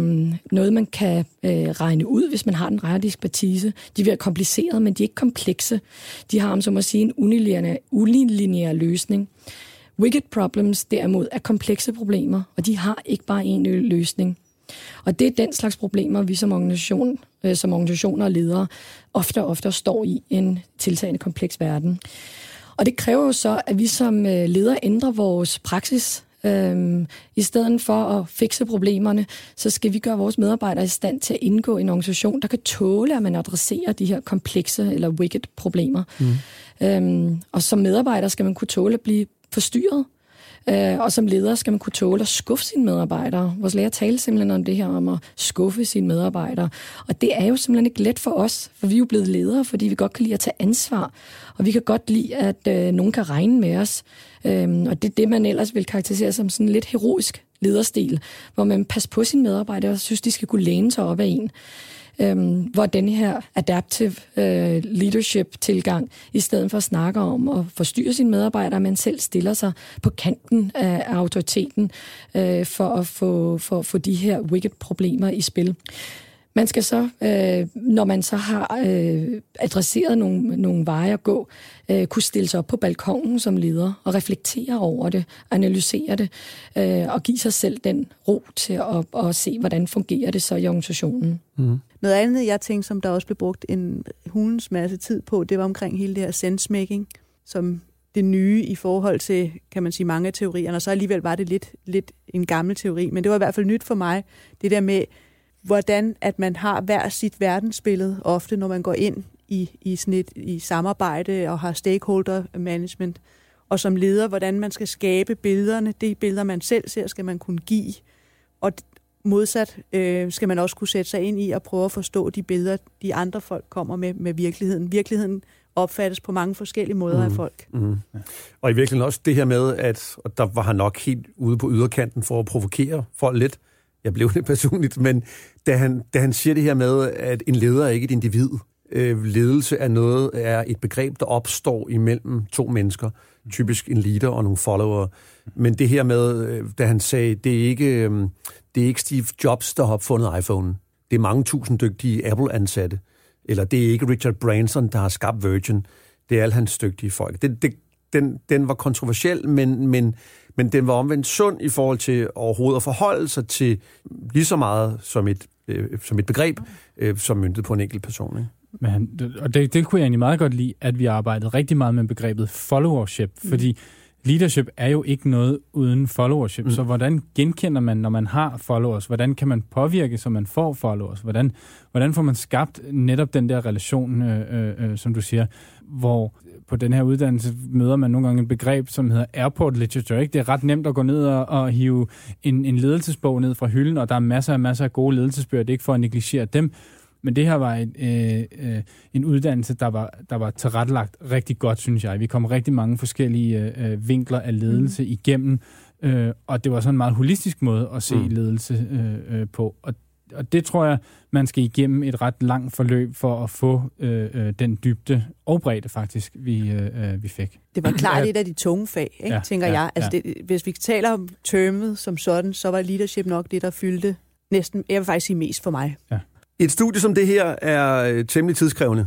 noget, man kan øh, regne ud, hvis man har den rette ekspertise. De bliver komplicerede, men de er ikke komplekse. De har, som at sige, en unilineær, unilineær løsning. Wicked problems derimod er komplekse problemer, og de har ikke bare én løsning. Og det er den slags problemer, vi som, organisation, øh, som organisationer og ledere ofte og ofte står i en tiltagende kompleks verden. Og det kræver jo så, at vi som øh, ledere ændrer vores praksis Øhm, I stedet for at fikse problemerne, så skal vi gøre vores medarbejdere i stand til at indgå i en organisation, der kan tåle, at man adresserer de her komplekse eller wicked problemer. Mm. Øhm, og som medarbejder skal man kunne tåle at blive forstyrret. Øh, og som leder skal man kunne tåle at skuffe sine medarbejdere. Vores lærer taler simpelthen om det her, om at skuffe sine medarbejdere. Og det er jo simpelthen ikke let for os, for vi er jo blevet ledere, fordi vi godt kan lide at tage ansvar. Og vi kan godt lide, at øh, nogen kan regne med os. Øhm, og det er det, man ellers vil karakterisere som sådan lidt heroisk lederstil, hvor man passer på sine medarbejdere og synes, de skal kunne læne sig op af en øhm, hvor den her adaptive øh, leadership-tilgang, i stedet for at snakke om at forstyrre sine medarbejdere, man selv stiller sig på kanten af autoriteten øh, for at få for, for de her wicked-problemer i spil. Man skal så, øh, når man så har øh, adresseret nogle, nogle veje at gå, øh, kunne stille sig op på balkongen som leder og reflektere over det, analysere det øh, og give sig selv den ro til at, at se, hvordan fungerer det så i organisationen. Mm. Noget andet, jeg tænkte, som der også blev brugt en hulens masse tid på, det var omkring hele det her sensemaking, som det nye i forhold til, kan man sige, mange af teorierne, og så alligevel var det lidt, lidt en gammel teori, men det var i hvert fald nyt for mig, det der med, hvordan at man har hver sit verdensbillede, ofte når man går ind i, i, sådan et, i samarbejde og har stakeholder management, og som leder, hvordan man skal skabe billederne. Det billeder, man selv ser, skal man kunne give. Og modsat øh, skal man også kunne sætte sig ind i og prøve at forstå de billeder, de andre folk kommer med med virkeligheden. Virkeligheden opfattes på mange forskellige måder mm. af folk. Mm. Og i virkeligheden også det her med, at og der var han nok helt ude på yderkanten for at provokere folk lidt. Jeg blev det personligt, men da han, da han siger det her med, at en leder er ikke et individ. Øh, ledelse er noget, er et begreb, der opstår imellem to mennesker. Typisk en leader og nogle follower. Men det her med, øh, da han sagde, det er ikke, øh, det er ikke Steve Jobs, der har opfundet iPhone. Det er mange tusind dygtige Apple-ansatte. Eller det er ikke Richard Branson, der har skabt Virgin. Det er alle hans dygtige folk. Det, det, den, den var kontroversiel, men, men, men den var omvendt sund i forhold til overhovedet at forholde sig til lige så meget som et, øh, som et begreb, øh, som myntet på en enkelt person. Ikke? Men, og det, det kunne jeg egentlig meget godt lide, at vi arbejdede rigtig meget med begrebet followership, mm. fordi leadership er jo ikke noget uden followership. Mm. Så hvordan genkender man, når man har followers? Hvordan kan man påvirke, så man får followers? Hvordan, hvordan får man skabt netop den der relation, øh, øh, øh som du siger, hvor på den her uddannelse møder man nogle gange et begreb, som hedder airport literature. Ikke? Det er ret nemt at gå ned og, og hive en, en ledelsesbog ned fra hylden, og der er masser og masser af gode ledelsesbøger. Det er ikke for at negligere dem, men det her var et, øh, øh, en uddannelse, der var, der var tilrettelagt rigtig godt, synes jeg. Vi kom rigtig mange forskellige øh, vinkler af ledelse mm. igennem, øh, og det var sådan en meget holistisk måde at se mm. ledelse øh, øh, på. Og, og det tror jeg, man skal igennem et ret langt forløb for at få øh, øh, den dybde og bredde faktisk, vi, øh, øh vi fik. Det var klart et af de tunge fag, ikke, ja, tænker ja, jeg. Altså ja. det, hvis vi taler om termet som sådan, så var leadership nok det, der fyldte næsten, jeg vil faktisk sige mest for mig. Ja. Et studie som det her er øh, temmelig tidskrævende.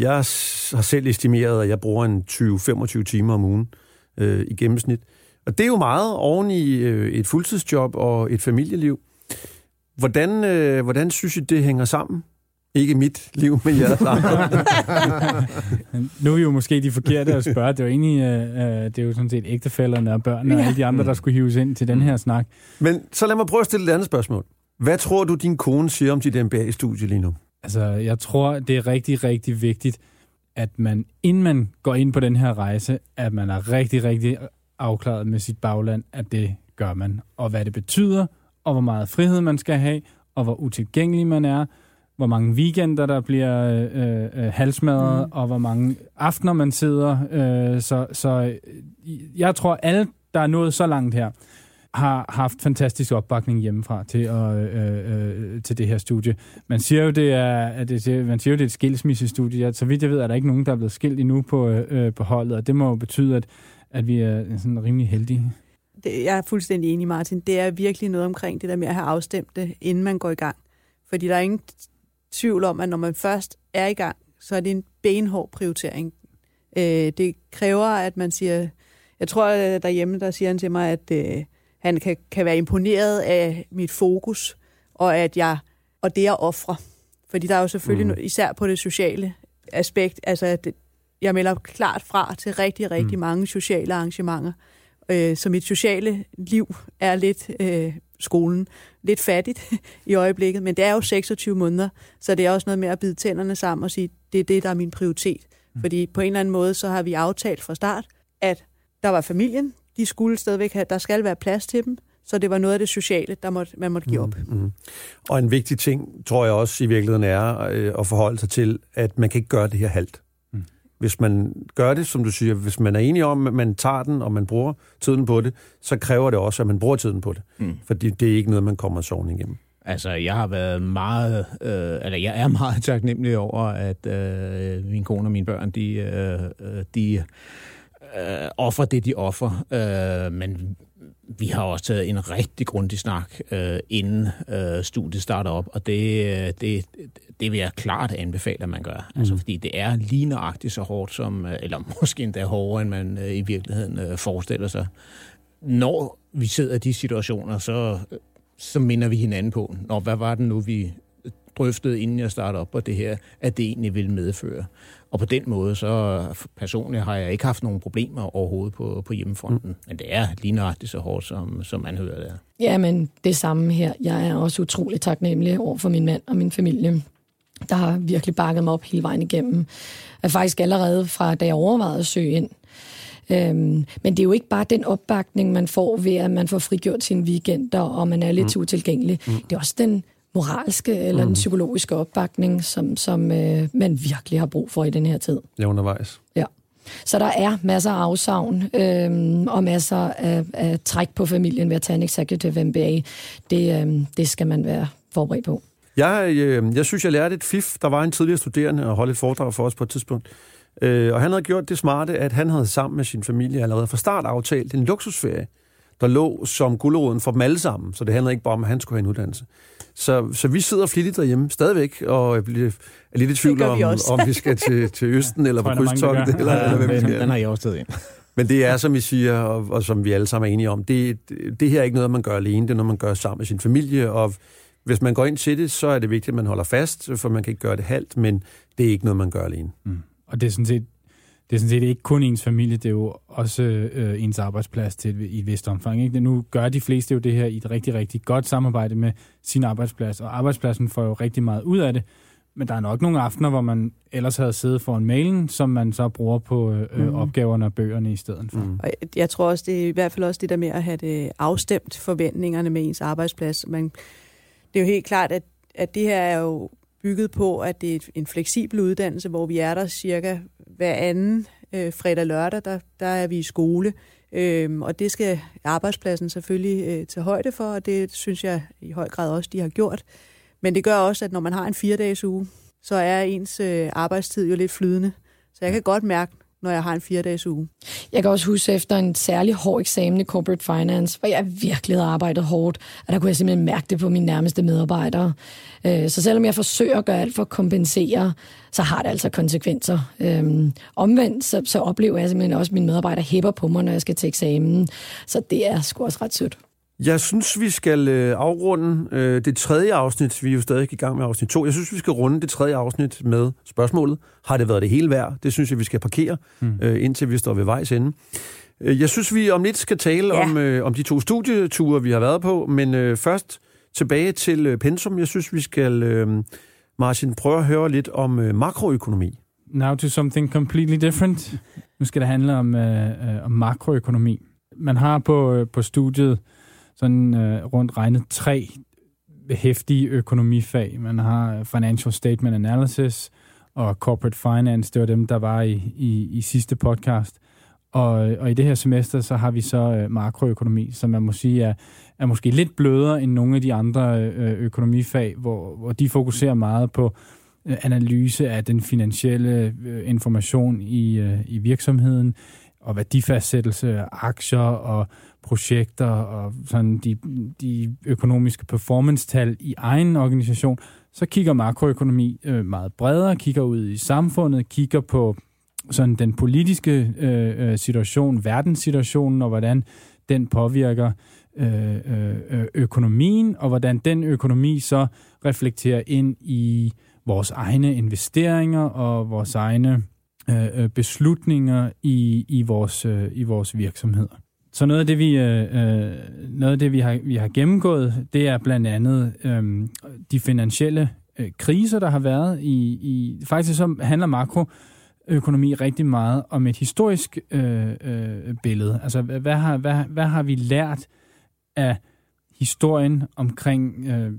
Jeg har selv estimeret, at jeg bruger en 20-25 timer om ugen i gennemsnit. Og det er jo meget oven i et fuldtidsjob og et familieliv. Hvordan, hvordan synes I, det hænger sammen? Ikke mit liv, men jeres Nu er vi jo måske de forkerte at spørge. Det er jo egentlig, det er jo sådan set ægtefælderne og børnene ja. og alle de andre, der skulle hives ind til den her snak. Men så lad mig prøve at stille et andet spørgsmål. Hvad tror du, din kone siger om dit MBA-studie lige nu? Altså, jeg tror, det er rigtig, rigtig vigtigt, at man, inden man går ind på den her rejse, at man er rigtig, rigtig afklaret med sit bagland, at det gør man. Og hvad det betyder, og hvor meget frihed man skal have, og hvor utilgængelig man er, hvor mange weekender, der bliver øh, øh, halsmadret, mm. og hvor mange aftener man sidder. Øh, så, så øh, jeg tror, alle, der er nået så langt her, har haft fantastisk opbakning hjemmefra til, at, øh, øh, til det her studie. Man siger jo, det er, at det, man siger jo, det er et skilsmissestudie. Så vidt jeg ved, er der ikke nogen, der er blevet skilt endnu på, øh, på holdet, og det må jo betyde, at, at vi er sådan rimelig heldige. Det, jeg er fuldstændig enig, Martin. Det er virkelig noget omkring det der med at have afstemt det, inden man går i gang. Fordi der er ingen tvivl om, at når man først er i gang, så er det en benhård prioritering. Øh, det kræver, at man siger... Jeg tror, derhjemme, der siger han til mig, at... Øh, han kan, kan være imponeret af mit fokus, og at jeg og det at ofre. Fordi der er jo selvfølgelig, mm. især på det sociale aspekt, altså at jeg melder klart fra til rigtig, rigtig mm. mange sociale arrangementer. Øh, så mit sociale liv er lidt øh, skolen, lidt fattigt i øjeblikket, men det er jo 26 måneder, så det er også noget med at bide tænderne sammen og sige, det er det, der er min prioritet. Mm. Fordi på en eller anden måde, så har vi aftalt fra start, at der var familien, de skulle stadigvæk have, der skal være plads til dem, så det var noget af det sociale, der måtte, man måtte give op. Mm, mm. Og en vigtig ting, tror jeg også i virkeligheden er øh, at forholde sig til, at man kan ikke gøre det her halvt. Hvis man gør det, som du siger, hvis man er enig om, at man tager den, og man bruger tiden på det, så kræver det også, at man bruger tiden på det. Mm. Fordi det er ikke noget, man kommer sovende igennem. Altså, jeg har været meget, øh, eller jeg er meget taknemmelig over, at øh, min kone og mine børn, de, øh, øh de øh, offer det, de offer. Øh, men vi har også taget en rigtig grundig snak, øh, inden øh, studiet starter op, og det, øh, det, det vil jeg klart anbefale, at man gør. Mm. Altså, fordi det er lige nøjagtigt så hårdt, som, øh, eller måske endda hårdere, end man øh, i virkeligheden øh, forestiller sig. Når vi sidder i de situationer, så, så minder vi hinanden på, når hvad var det nu, vi drøftede, inden jeg startede op på det her, at det egentlig ville medføre. Og på den måde, så personligt har jeg ikke haft nogen problemer overhovedet på, på hjemmefronten. Mm. Men det er lige nøjagtigt så hårdt, som, som man hører det. Ja, men det samme her. Jeg er også utrolig taknemmelig over for min mand og min familie, der har virkelig bakket mig op hele vejen igennem. Jeg faktisk allerede fra, da jeg overvejede at søge ind, Øhm, men det er jo ikke bare den opbakning, man får ved, at man får frigjort sine weekender, og man er lidt mm. utilgængelig. Mm. Det er også den moralske eller mm. den psykologiske opbakning, som, som øh, man virkelig har brug for i den her tid. Ja, undervejs. Ja. Så der er masser af afsavn øhm, og masser af, af træk på familien ved at tage en executive MBA. Det, øhm, det skal man være forberedt på. Jeg, øh, jeg synes, jeg lærte et fif. Der var en tidligere studerende og holdt et foredrag for os på et tidspunkt. Øh, og han havde gjort det smarte, at han havde sammen med sin familie allerede fra start aftalt en luksusferie, der lå som gulderåden for dem alle sammen. Så det handlede ikke bare om, at han skulle have en uddannelse. Så, så vi sidder flittigt derhjemme stadigvæk, og bliver, er lidt i tvivl om, vi om vi skal til, til Østen, eller på krydstogt, eller, eller, eller hvem Den har jeg også taget ind. Men det er, som vi siger, og, og som vi alle sammen er enige om, det, det her er ikke noget, man gør alene, det er noget, man gør sammen med sin familie, og hvis man går ind til det, så er det vigtigt, at man holder fast, for man kan ikke gøre det halvt, men det er ikke noget, man gør alene. Mm. Og det er sådan set det er sådan set ikke kun ens familie, det er jo også øh, ens arbejdsplads til i et vist omfang. Ikke? Nu gør de fleste jo det her i et rigtig, rigtig godt samarbejde med sin arbejdsplads, og arbejdspladsen får jo rigtig meget ud af det. Men der er nok nogle aftener, hvor man ellers havde siddet foran mailen, som man så bruger på øh, mm. opgaverne og bøgerne i stedet for. Mm. Og jeg tror også, det er i hvert fald også det der med at have det afstemt forventningerne med ens arbejdsplads. Man, det er jo helt klart, at, at det her er jo bygget på, at det er en fleksibel uddannelse, hvor vi er der cirka hver anden øh, fredag lørdag, der, der er vi i skole. Øhm, og det skal arbejdspladsen selvfølgelig øh, tage højde for, og det synes jeg i høj grad også, de har gjort. Men det gør også, at når man har en fire-dages uge, så er ens øh, arbejdstid jo lidt flydende. Så jeg kan godt mærke, når jeg har en fire-dages uge. Jeg kan også huske efter en særlig hård eksamen i Corporate Finance, hvor jeg virkelig havde arbejdet hårdt, og der kunne jeg simpelthen mærke det på mine nærmeste medarbejdere. Øh, så selvom jeg forsøger at gøre alt for at kompensere, så har det altså konsekvenser. Øhm, omvendt så, så oplever jeg simpelthen også, at mine medarbejdere hæpper på mig, når jeg skal til eksamen. Så det er sgu også ret sødt. Jeg synes, vi skal øh, afrunde øh, det tredje afsnit. Vi er jo stadig i gang med afsnit 2. Jeg synes, vi skal runde det tredje afsnit med spørgsmålet. Har det været det hele værd? Det synes jeg, vi skal parkere, mm. øh, indtil vi står ved vejs ende. Jeg synes, vi om lidt skal tale ja. om, øh, om de to studieture, vi har været på, men øh, først tilbage til øh, pensum. Jeg synes, vi skal, øh, Martin, prøve at høre lidt om øh, makroøkonomi. Now to something completely different. Nu skal det handle om, øh, øh, om makroøkonomi. Man har på, øh, på studiet sådan øh, rundt regnet tre hæftige økonomifag. Man har øh, Financial Statement Analysis og Corporate Finance. Det var dem, der var i, i, i sidste podcast. Og, øh, og i det her semester, så har vi så øh, makroøkonomi, som man må sige er, er måske lidt blødere end nogle af de andre øh, økonomifag, hvor, hvor de fokuserer meget på øh, analyse af den finansielle øh, information i, øh, i virksomheden, og værdifastsættelse af aktier og projekter og sådan de, de økonomiske performance-tal i egen organisation, så kigger makroøkonomi øh, meget bredere, kigger ud i samfundet, kigger på sådan den politiske øh, øh situation, verdenssituationen, og hvordan den påvirker øh, øh, øh, økonomien, og hvordan den økonomi så reflekterer ind i vores egne investeringer og vores egne øh, øh beslutninger i, i, vores, øh, i vores virksomheder. Så noget af det, vi, øh, øh, noget af det, vi, har, vi har gennemgået, det er blandt andet øh, de finansielle øh, kriser, der har været. I, i, faktisk så handler makroøkonomi rigtig meget om et historisk øh, øh, billede. Altså, hvad har, hvad, hvad har vi lært af historien omkring øh,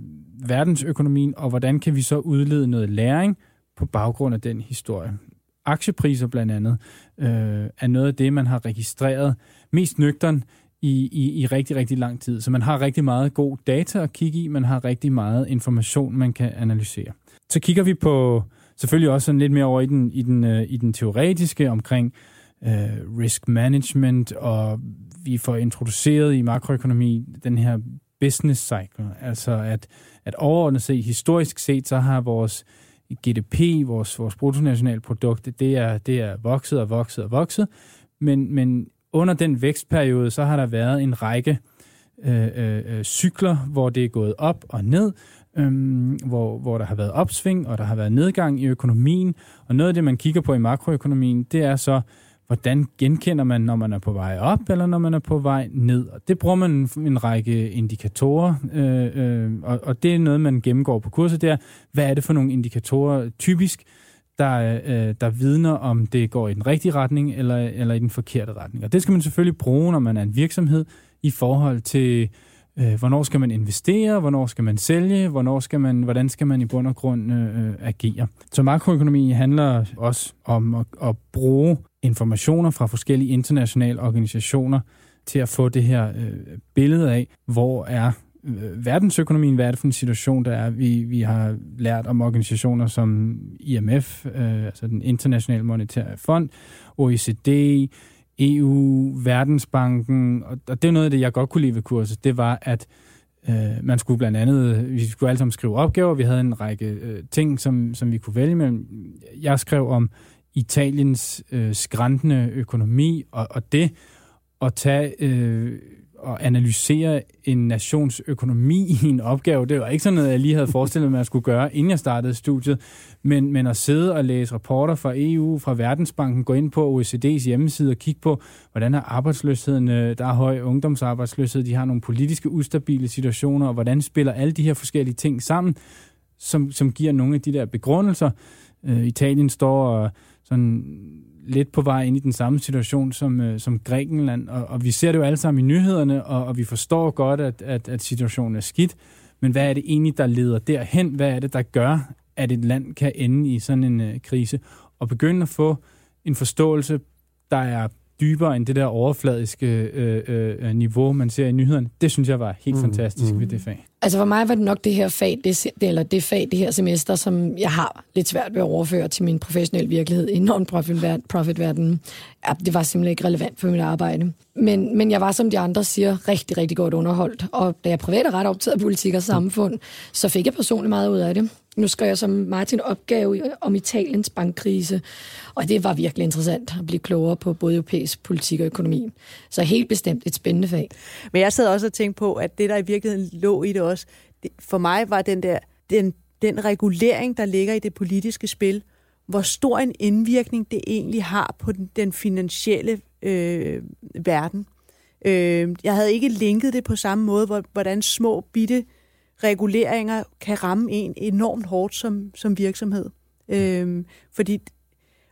verdensøkonomien, og hvordan kan vi så udlede noget læring på baggrund af den historie? Aktiepriser blandt andet øh, er noget af det, man har registreret mest nøgtern i, i, i rigtig, rigtig lang tid. Så man har rigtig meget god data at kigge i, man har rigtig meget information, man kan analysere. Så kigger vi på selvfølgelig også sådan lidt mere over i den, i den, øh, i den teoretiske omkring øh, risk management, og vi får introduceret i makroøkonomi den her business cycle, altså at, at overordnet set, historisk set, så har vores GDP, vores, vores bruttonationalprodukt, det er, det er vokset og vokset og vokset, men, men under den vækstperiode, så har der været en række øh, øh, øh cykler, hvor det er gået op og ned, øh, hvor, hvor der har været opsving, og der har været nedgang i økonomien. Og noget af det, man kigger på i makroøkonomien, det er så, hvordan genkender man, når man er på vej op, eller når man er på vej ned. Og det bruger man en, en række indikatorer, øh, øh, og, og det er noget, man gennemgår på kurset, det er, hvad er det for nogle indikatorer typisk, der, øh, der vidner, om det går i den rigtige retning eller, eller i den forkerte retning. Og det skal man selvfølgelig bruge, når man er en virksomhed, i forhold til, øh, hvornår skal man investere, hvornår skal man sælge, hvornår skal man, hvordan skal man i bund og grund øh, øh agere. Så makroøkonomi handler også om at, at bruge informationer fra forskellige internationale organisationer til at få det her øh, billede af, hvor er Øh, verdensøkonomien, hvad er det for en situation, der er. Vi, vi har lært om organisationer som IMF, øh, altså den internationale monetære fond, OECD, EU, Verdensbanken, og, og det er noget af det, jeg godt kunne lide ved kurset, det var, at øh, man skulle blandt andet, vi skulle alle sammen skrive opgaver, vi havde en række øh, ting, som, som vi kunne vælge mellem. Jeg skrev om Italiens øh, skræntende økonomi, og, og det at tage øh, og analysere en nations økonomi i en opgave, det var ikke sådan noget, jeg lige havde forestillet mig, at skulle gøre, inden jeg startede studiet, men, men at sidde og læse rapporter fra EU, fra Verdensbanken, gå ind på OECD's hjemmeside og kigge på, hvordan er arbejdsløsheden, øh, der er høj ungdomsarbejdsløshed, de har nogle politiske ustabile situationer, og hvordan spiller alle de her forskellige ting sammen, som, som giver nogle af de der begrundelser. Øh, Italien står og sådan lidt på vej ind i den samme situation som, øh, som Grækenland, og, og vi ser det jo alle sammen i nyhederne, og, og vi forstår godt, at, at, at situationen er skidt, men hvad er det egentlig, der leder derhen? Hvad er det, der gør, at et land kan ende i sådan en øh, krise? Og begynde at få en forståelse, der er dybere end det der overfladiske øh, øh, øh, niveau, man ser i nyhederne. Det synes jeg var helt mm, fantastisk mm. ved det fag. Altså for mig var det nok det her fag, det, eller det fag, det her semester, som jeg har lidt svært ved at overføre til min professionelle virkelighed i non-profit-verdenen. Ja, det var simpelthen ikke relevant for mit arbejde. Men, men jeg var, som de andre siger, rigtig, rigtig godt underholdt. Og da jeg privat er ret optaget af politik og samfund, så fik jeg personligt meget ud af det. Nu skrev jeg som Martin opgave om Italiens bankkrise, og det var virkelig interessant at blive klogere på både europæisk politik og økonomi. Så helt bestemt et spændende fag. Men jeg sad også og tænkte på, at det, der i virkeligheden lå i det også, det, for mig var den der, den, den regulering, der ligger i det politiske spil, hvor stor en indvirkning det egentlig har på den, den finansielle øh, verden. Øh, jeg havde ikke linket det på samme måde, hvor, hvordan små bitte reguleringer kan ramme en enormt hårdt som, som virksomhed. Øh, fordi,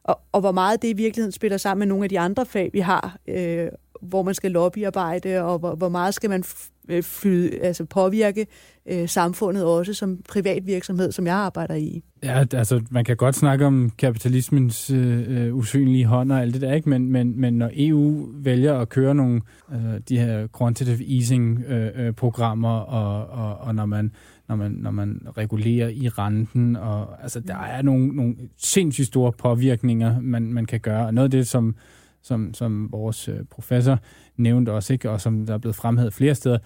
og, og hvor meget det i virkeligheden spiller sammen med nogle af de andre fag, vi har, øh, hvor man skal lobbyarbejde, og hvor, hvor meget skal man øh, flyde, altså påvirke øh, samfundet også som privat virksomhed, som jeg arbejder i. Ja, altså man kan godt snakke om kapitalismens øh, øh usynlige hånd og alt det der, ikke? Men, men, men når EU vælger at køre nogle øh, de her quantitative easing-programmer, øh, øh og, og, og når man når man, når man regulerer i renten, og altså der er nogle, nogle sindssygt store påvirkninger, man, man kan gøre. Og noget af det, som, som, som vores professor nævnte også, ikke? og som der er blevet fremhævet flere steder.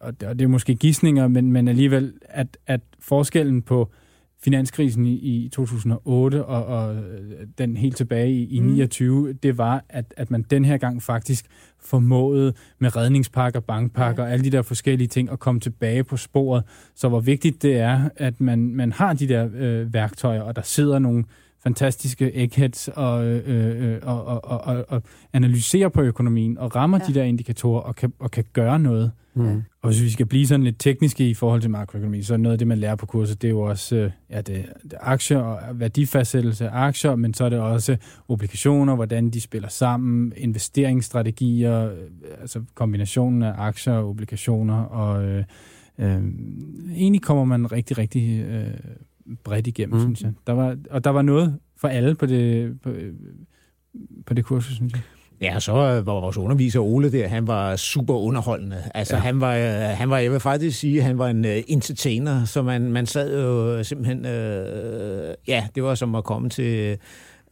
Og det, og det er måske gissninger, men, men alligevel, at, at forskellen på finanskrisen i, i 2008 og, og den helt tilbage i, i mm. 29, det var, at, at man den her gang faktisk formåede med redningspakker, bankpakker og alle de der forskellige ting at komme tilbage på sporet. Så hvor vigtigt det er, at man, man har de der øh, værktøjer, og der sidder nogle fantastiske eggheads og, øh, øh, og, og, og, og analyserer på økonomien og rammer ja. de der indikatorer og kan, og kan gøre noget. Mm. Og hvis vi skal blive sådan lidt tekniske i forhold til makroøkonomi, så er noget af det, man lærer på kurset, det er jo også øh, ja, det, det aktier og værdifastsættelse af aktier, men så er det også obligationer, hvordan de spiller sammen, investeringsstrategier, øh, altså kombinationen af aktier og obligationer, og øh, øh, egentlig kommer man rigtig, rigtig øh, bredt igennem, mm. synes jeg. Der var, og der var noget for alle på det, på, på det kursus, synes jeg. Ja, så var vores underviser Ole der, han var super underholdende. Altså, ja. han, var, han var, jeg vil faktisk sige, han var en uh, entertainer, så man, man sad jo simpelthen, uh, ja, det var som at komme til,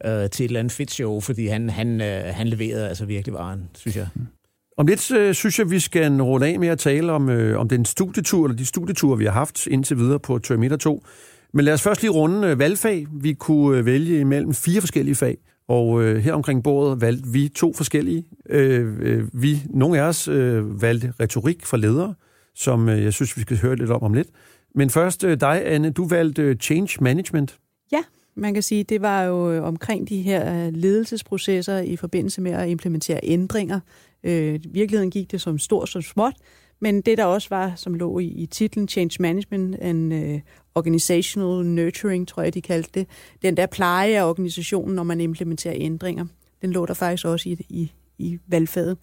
uh, til et eller andet fedt show, fordi han, han, uh, han leverede altså virkelig varen, synes jeg. Mm. Om lidt øh, synes jeg, vi skal runde af med at tale om, øh, om den studietur, eller de studieture, vi har haft indtil videre på Terminator 2. Men lad os først lige runde øh, valgfag. Vi kunne øh, vælge imellem fire forskellige fag. Og øh, her omkring bordet valgte vi to forskellige. Øh, øh, vi, nogle af os øh, valgte retorik for ledere, som øh, jeg synes, vi skal høre lidt om om lidt. Men først øh, dig, Anne, du valgte øh, change management. Ja, man kan sige, det var jo øh, omkring de her ledelsesprocesser i forbindelse med at implementere ændringer. Øh, I virkeligheden gik det som stort som småt, men det der også var, som lå i, i titlen Change Management and uh, Organizational Nurturing, tror jeg, de kaldte det, den der pleje af organisationen, når man implementerer ændringer, den lå der faktisk også i, i, i valgfaget.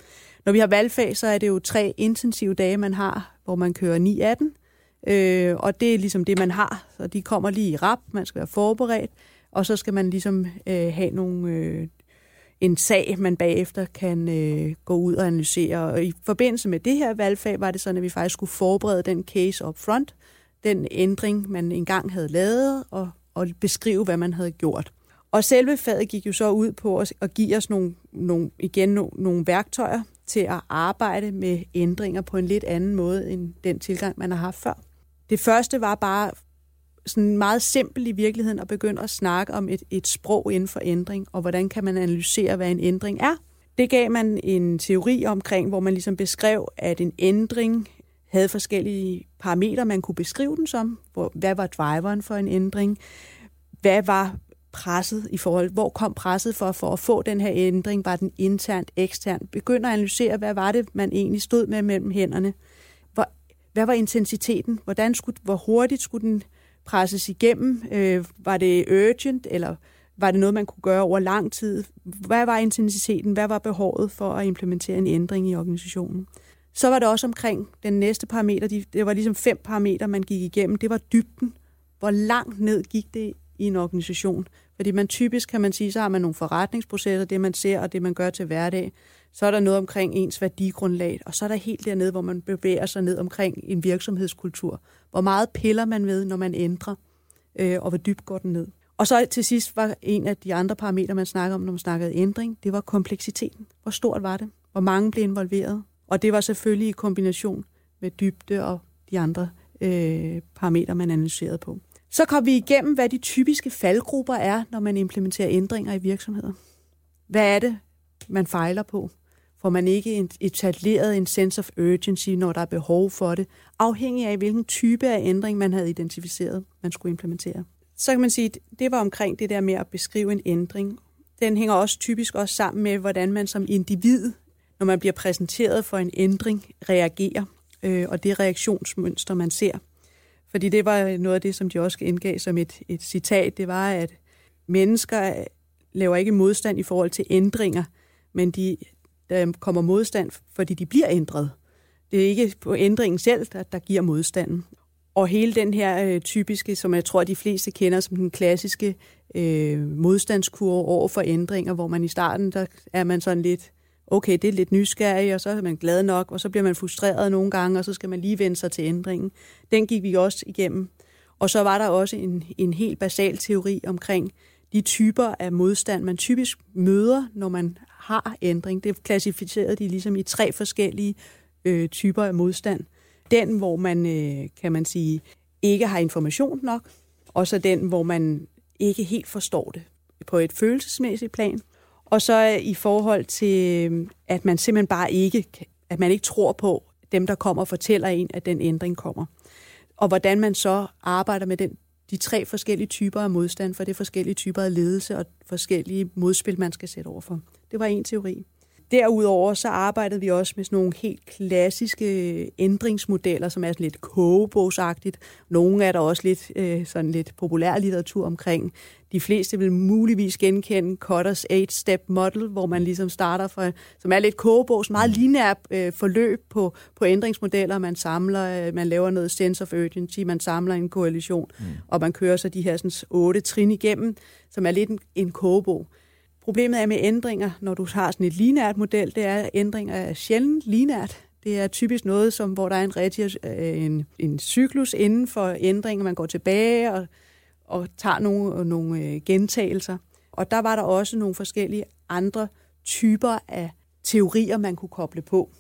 Når vi har valgfag, så er det jo tre intensive dage, man har, hvor man kører 9-18, øh, uh, og det er ligesom det, man har. Så de kommer lige i rap, man skal være forberedt, og så skal man ligesom øh, have nogle øh, en sag, man bagefter kan øh, gå ud og analysere. Og i forbindelse med det her valgfag var det sådan, at vi faktisk skulle forberede den case up front, den ændring, man engang havde lavet, og, og beskrive, hvad man havde gjort. Og selve faget gik jo så ud på at, at give os nogle, nogle, igen no, nogle værktøjer til at arbejde med ændringer på en lidt anden måde end den tilgang, man har haft før. Det første var bare sådan meget simpelt i virkeligheden at begynde at snakke om et, et sprog inden for ændring, og hvordan kan man analysere, hvad en ændring er. Det gav man en teori omkring, hvor man ligesom beskrev, at en ændring havde forskellige parametre, man kunne beskrive den som. Hvad var driveren for en ændring? Hvad var presset i forhold, hvor kom presset for, for at få den her ændring? Var den internt, eksternt? Begynd at analysere, hvad var det, man egentlig stod med mellem hænderne? Hvor, hvad var intensiteten? Hvordan skulle, hvor hurtigt skulle den presses igennem? Øh, var det urgent, eller var det noget, man kunne gøre over lang tid? Hvad var intensiteten? Hvad var behovet for at implementere en ændring i organisationen? Så var det også omkring den næste parameter. Det var ligesom fem parametre, man gik igennem. Det var dybden. Hvor langt ned gik det i en organisation? Fordi man typisk, kan man sige, så har man nogle forretningsprocesser, det man ser og det man gør til hverdag. Så er der noget omkring ens værdigrundlag, og så er der helt dernede, hvor man bevæger sig ned omkring en virksomhedskultur. Hvor meget piller man ved, når man ændrer, øh, og hvor dybt går den ned. Og så til sidst var en af de andre parametre, man snakker om, når man snakkede ændring, det var kompleksiteten. Hvor stort var det? Hvor mange blev involveret? Og det var selvfølgelig i kombination med dybde og de andre øh, parametre, man analyserede på. Så kom vi igennem, hvad de typiske faldgrupper er, når man implementerer ændringer i virksomheder. Hvad er det, man fejler på? Får man ikke etableret en sense of urgency, når der er behov for det, afhængig af, hvilken type af ændring man havde identificeret, man skulle implementere. Så kan man sige, at det var omkring det der med at beskrive en ændring. Den hænger også typisk også sammen med, hvordan man som individ, når man bliver præsenteret for en ændring, reagerer, øh, og det reaktionsmønster, man ser. Fordi det var noget af det, som de også indgav som et, et citat, det var, at mennesker laver ikke modstand i forhold til ændringer, men de, der kommer modstand, fordi de bliver ændret. Det er ikke på ændringen selv, der, der giver modstanden. Og hele den her øh, typiske, som jeg tror, de fleste kender som den klassiske øh, modstandskurve over for ændringer, hvor man i starten, der er man sådan lidt, okay, det er lidt nysgerrig, og så er man glad nok, og så bliver man frustreret nogle gange, og så skal man lige vende sig til ændringen. Den gik vi også igennem. Og så var der også en, en helt basal teori omkring de typer af modstand, man typisk møder, når man har ændring. Det klassificerede de ligesom i tre forskellige øh, typer af modstand. Den, hvor man, øh, kan man sige, ikke har information nok, og så den, hvor man ikke helt forstår det på et følelsesmæssigt plan. Og så øh, i forhold til, øh, at man simpelthen bare ikke, at man ikke tror på dem, der kommer og fortæller en, at den ændring kommer. Og hvordan man så arbejder med den, de tre forskellige typer af modstand, for det er forskellige typer af ledelse og forskellige modspil, man skal sætte over for. Det var en teori. Derudover så arbejdede vi også med sådan nogle helt klassiske ændringsmodeller, som er sådan lidt kogebogsagtigt. Nogle er der også lidt, øh, sådan lidt populær litteratur omkring. De fleste vil muligvis genkende Cotter's 8-step model, hvor man ligesom starter fra, som er lidt kogebogs, meget lineær øh, forløb på, på ændringsmodeller. Man samler, øh, man laver noget sense of urgency, man samler en koalition, mm. og man kører så de her sådan, otte trin igennem, som er lidt en, en kogebog. Problemet er med ændringer, når du har sådan et linært model, det er, at ændringer er sjældent linært. Det er typisk noget, som, hvor der er en, rigtig, øh, en, en cyklus inden for ændringer. Man går tilbage og, og tager nogle, nogle øh, gentagelser. Og der var der også nogle forskellige andre typer af teorier, man kunne koble på.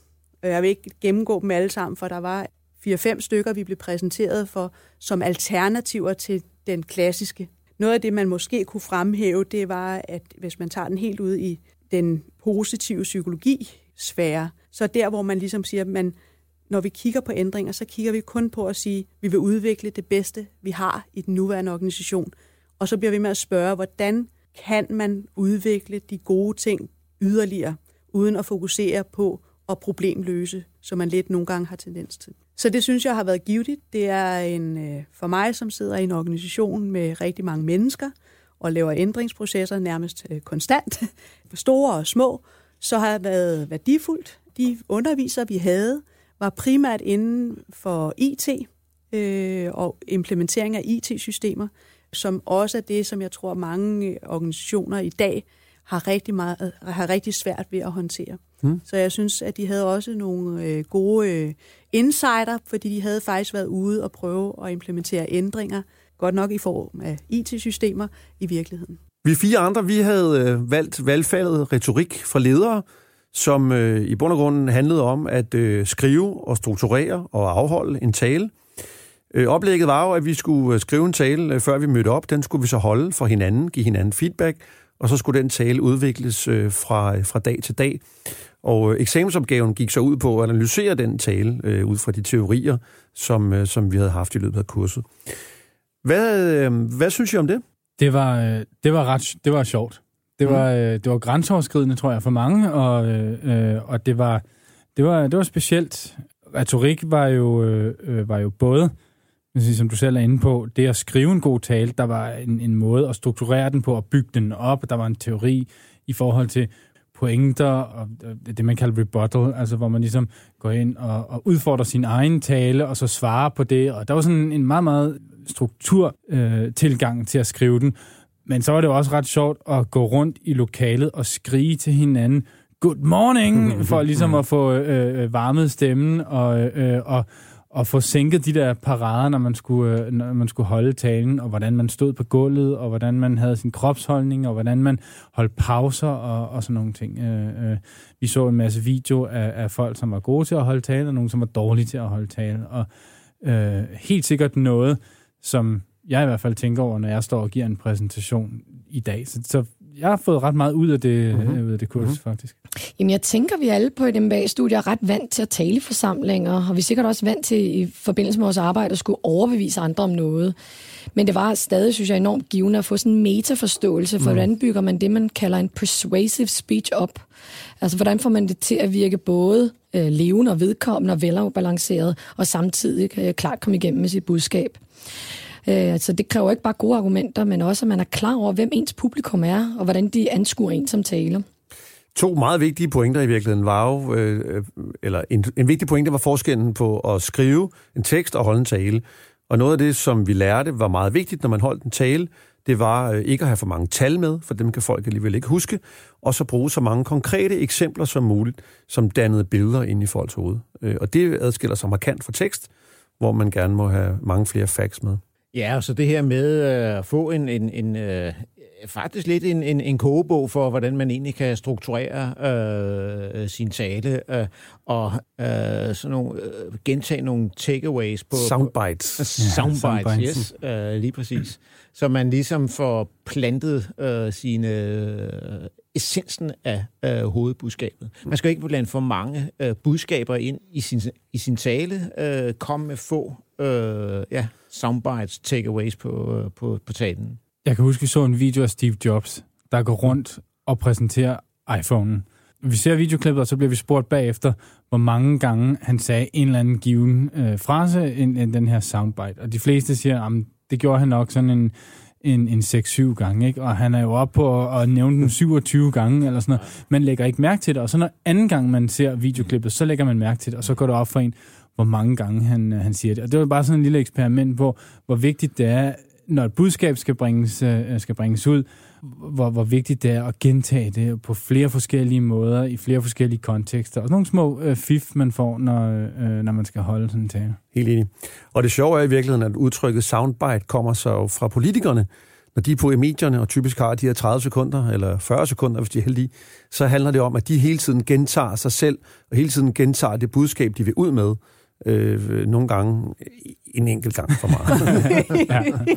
Jeg vil ikke gennemgå dem alle sammen, for der var fire-fem stykker, vi blev præsenteret for som alternativer til den klassiske noget af det, man måske kunne fremhæve, det var, at hvis man tager den helt ud i den positive psykologi-sfære, så der, hvor man ligesom siger, at man, når vi kigger på ændringer, så kigger vi kun på at sige, at vi vil udvikle det bedste, vi har i den nuværende organisation. Og så bliver vi med at spørge, hvordan kan man udvikle de gode ting yderligere, uden at fokusere på og problemløse, som man lidt nogle gange har tendens til. Så det synes jeg har været givetigt. Det er en, øh, for mig, som sidder i en organisation med rigtig mange mennesker og laver ændringsprocesser nærmest øh, konstant, store og små, så har det været værdifuldt. De undervisere, vi havde, var primært inden for IT øh, og implementering af IT-systemer, som også er det, som jeg tror mange øh, organisationer i dag har rigtig, meget, har rigtig svært ved at håndtere. Hmm. Så jeg synes, at de havde også nogle øh, gode øh, insider, fordi de havde faktisk været ude og prøve at implementere ændringer, godt nok i form af IT-systemer, i virkeligheden. Vi fire andre, vi havde øh, valgt valgfaldet retorik fra ledere, som øh, i bund og grund handlede om at øh, skrive og strukturere og afholde en tale. Øh, oplægget var jo, at vi skulle øh, skrive en tale, øh, før vi mødte op. Den skulle vi så holde for hinanden, give hinanden feedback, og så skulle den tale udvikles øh, fra, fra dag til dag. Og øh, eksamensopgaven gik så ud på at analysere den tale øh, ud fra de teorier, som, øh, som vi havde haft i løbet af kurset. Hvad, øh, hvad synes I om det? Det var, øh, det var ret det var sjovt. Det var, mm. øh, det var grænseoverskridende, tror jeg, for mange, og, øh, og det, var, det, var, det var specielt. Retorik var jo, øh, var jo både, som du selv er inde på, det at skrive en god tale, der var en, en måde at strukturere den på, at bygge den op, der var en teori i forhold til pointer og det, man kalder rebuttal, altså hvor man ligesom går ind og, og udfordrer sin egen tale, og så svarer på det. Og der var sådan en meget, meget strukturtilgang øh, til at skrive den. Men så var det også ret sjovt at gå rundt i lokalet og skrige til hinanden, good morning, for ligesom at få øh, øh, varmet stemmen og, øh, og, at få sænket de der parader, når man, skulle, øh, når man skulle holde talen, og hvordan man stod på gulvet, og hvordan man havde sin kropsholdning, og hvordan man holdt pauser og, og sådan nogle ting. Øh, øh, vi så en masse video af, af folk, som var gode til at holde tale, og nogle, som var dårlige til at holde tale. Og øh, helt sikkert noget, som jeg i hvert fald tænker over, når jeg står og giver en præsentation i dag. Så, så jeg har fået ret meget ud af det, mm-hmm. af det kurs, mm-hmm. faktisk. Jamen, jeg tænker, vi alle på et MBA-studie er ret vant til at tale i forsamlinger, og vi er sikkert også vant til i forbindelse med vores arbejde at skulle overbevise andre om noget. Men det var stadig, synes jeg, enormt givende at få sådan en metaforståelse for, mm. hvordan bygger man det, man kalder en persuasive speech op. Altså, hvordan får man det til at virke både øh, levende og vedkommende og velafbalanceret, og samtidig øh, klart komme igennem med sit budskab. Øh, så det kræver ikke bare gode argumenter, men også, at man er klar over, hvem ens publikum er, og hvordan de anskuer en som taler. To meget vigtige pointer i virkeligheden var jo, øh, eller en, en vigtig pointe var forskellen på at skrive en tekst og holde en tale. Og noget af det, som vi lærte, var meget vigtigt, når man holdt en tale, det var øh, ikke at have for mange tal med, for dem kan folk alligevel ikke huske, og så bruge så mange konkrete eksempler som muligt, som dannede billeder ind i folks hoved. Øh, og det adskiller sig markant fra tekst, hvor man gerne må have mange flere facts med. Ja, så det her med øh, at få en, en, en øh, faktisk lidt en, en, en kogebog for, hvordan man egentlig kan strukturere øh, sin tale øh, og øh, sådan nogle, øh, gentage nogle takeaways på... Soundbites. På, soundbites, ja, soundbites, yes, øh, lige præcis. Så man ligesom får plantet øh, sine øh, essensen af øh, hovedbudskabet. Man skal ikke blande for mange øh, budskaber ind i sin, i sin tale. Øh, komme med få øh, ja, soundbites, takeaways på, øh, på, på talen. Jeg kan huske, vi så en video af Steve Jobs, der går rundt og præsenterer iPhone'en. Vi ser videoklippet, og så bliver vi spurgt bagefter, hvor mange gange han sagde en eller anden given øh, frase i den her soundbite. Og de fleste siger, at det gjorde han nok sådan en, en, en 6-7 gange, ikke? og han er jo oppe på at nævne den 27 gange, eller sådan noget. Man lægger ikke mærke til det, og så når anden gang man ser videoklippet, så lægger man mærke til det, og så går det op for en, hvor mange gange han, øh, han siger det. Og det var bare sådan en lille eksperiment på, hvor vigtigt det er, når et budskab skal bringes, øh, skal bringes ud, hvor, hvor vigtigt det er at gentage det på flere forskellige måder, i flere forskellige kontekster. Og sådan nogle små øh, fif, man får, når, øh, når man skal holde sådan en tale. Helt enig. Og det sjove er i virkeligheden, at udtrykket soundbite kommer så fra politikerne. Når de er på medierne, og typisk har de her 30 sekunder, eller 40 sekunder, hvis de er heldige, så handler det om, at de hele tiden gentager sig selv, og hele tiden gentager det budskab, de vil ud med. Øh, nogle gange en enkelt gang for meget. ja.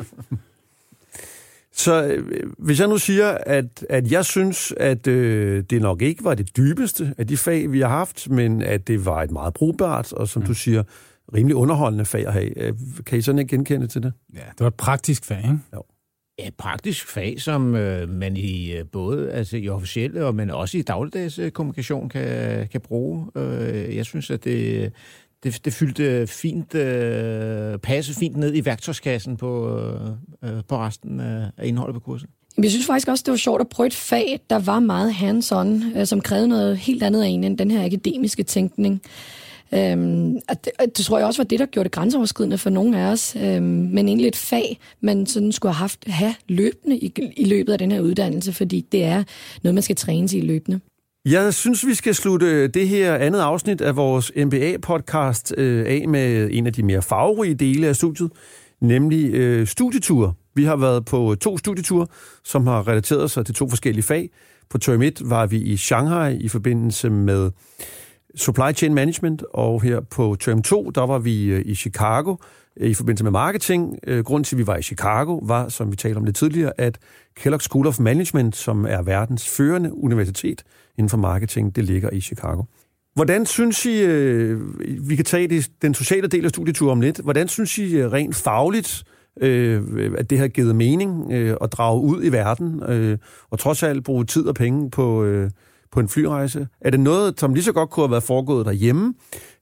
Så øh, hvis jeg nu siger, at, at jeg synes, at øh, det nok ikke var det dybeste af de fag, vi har haft, men at det var et meget brugbart, og som mm. du siger, rimelig underholdende fag at have. Øh, kan I sådan ikke genkende til det? Ja, det var et praktisk fag, ikke? Jo. Ja, praktisk fag, som øh, man i øh, både altså i officielle, og men også i dagligdags kommunikation kan, kan bruge. Øh, jeg synes, at det, det, det fyldte fint, øh, passe fint ned i værktøjskassen på, øh, øh på resten af indholdet på kursen. Jeg synes faktisk også, det var sjovt at prøve et fag, der var meget hands-on, øh, som krævede noget helt andet af en end den her akademiske tænkning. Øhm, at det, at det tror jeg også var det, der gjorde det grænseoverskridende for nogle af os. Øhm, men egentlig et fag, man sådan skulle have haft have løbende i, i løbet af den her uddannelse, fordi det er noget, man skal træne sig i løbende. Jeg synes, vi skal slutte det her andet afsnit af vores MBA-podcast øh, af med en af de mere farverige dele af studiet, nemlig øh, studieture. Vi har været på to studieture, som har relateret sig til to forskellige fag. På term 1 var vi i Shanghai i forbindelse med supply chain management, og her på term 2, der var vi øh, i Chicago i forbindelse med marketing. Øh, grunden til, at vi var i Chicago, var, som vi talte om lidt tidligere, at Kellogg School of Management, som er verdens førende universitet inden for marketing, det ligger i Chicago. Hvordan synes I, øh, vi kan tage det, den sociale del af studieturen om lidt, hvordan synes I øh, rent fagligt, at det har givet mening at drage ud i verden, og trods alt bruge tid og penge på, på en flyrejse? Er det noget, som lige så godt kunne have været foregået derhjemme?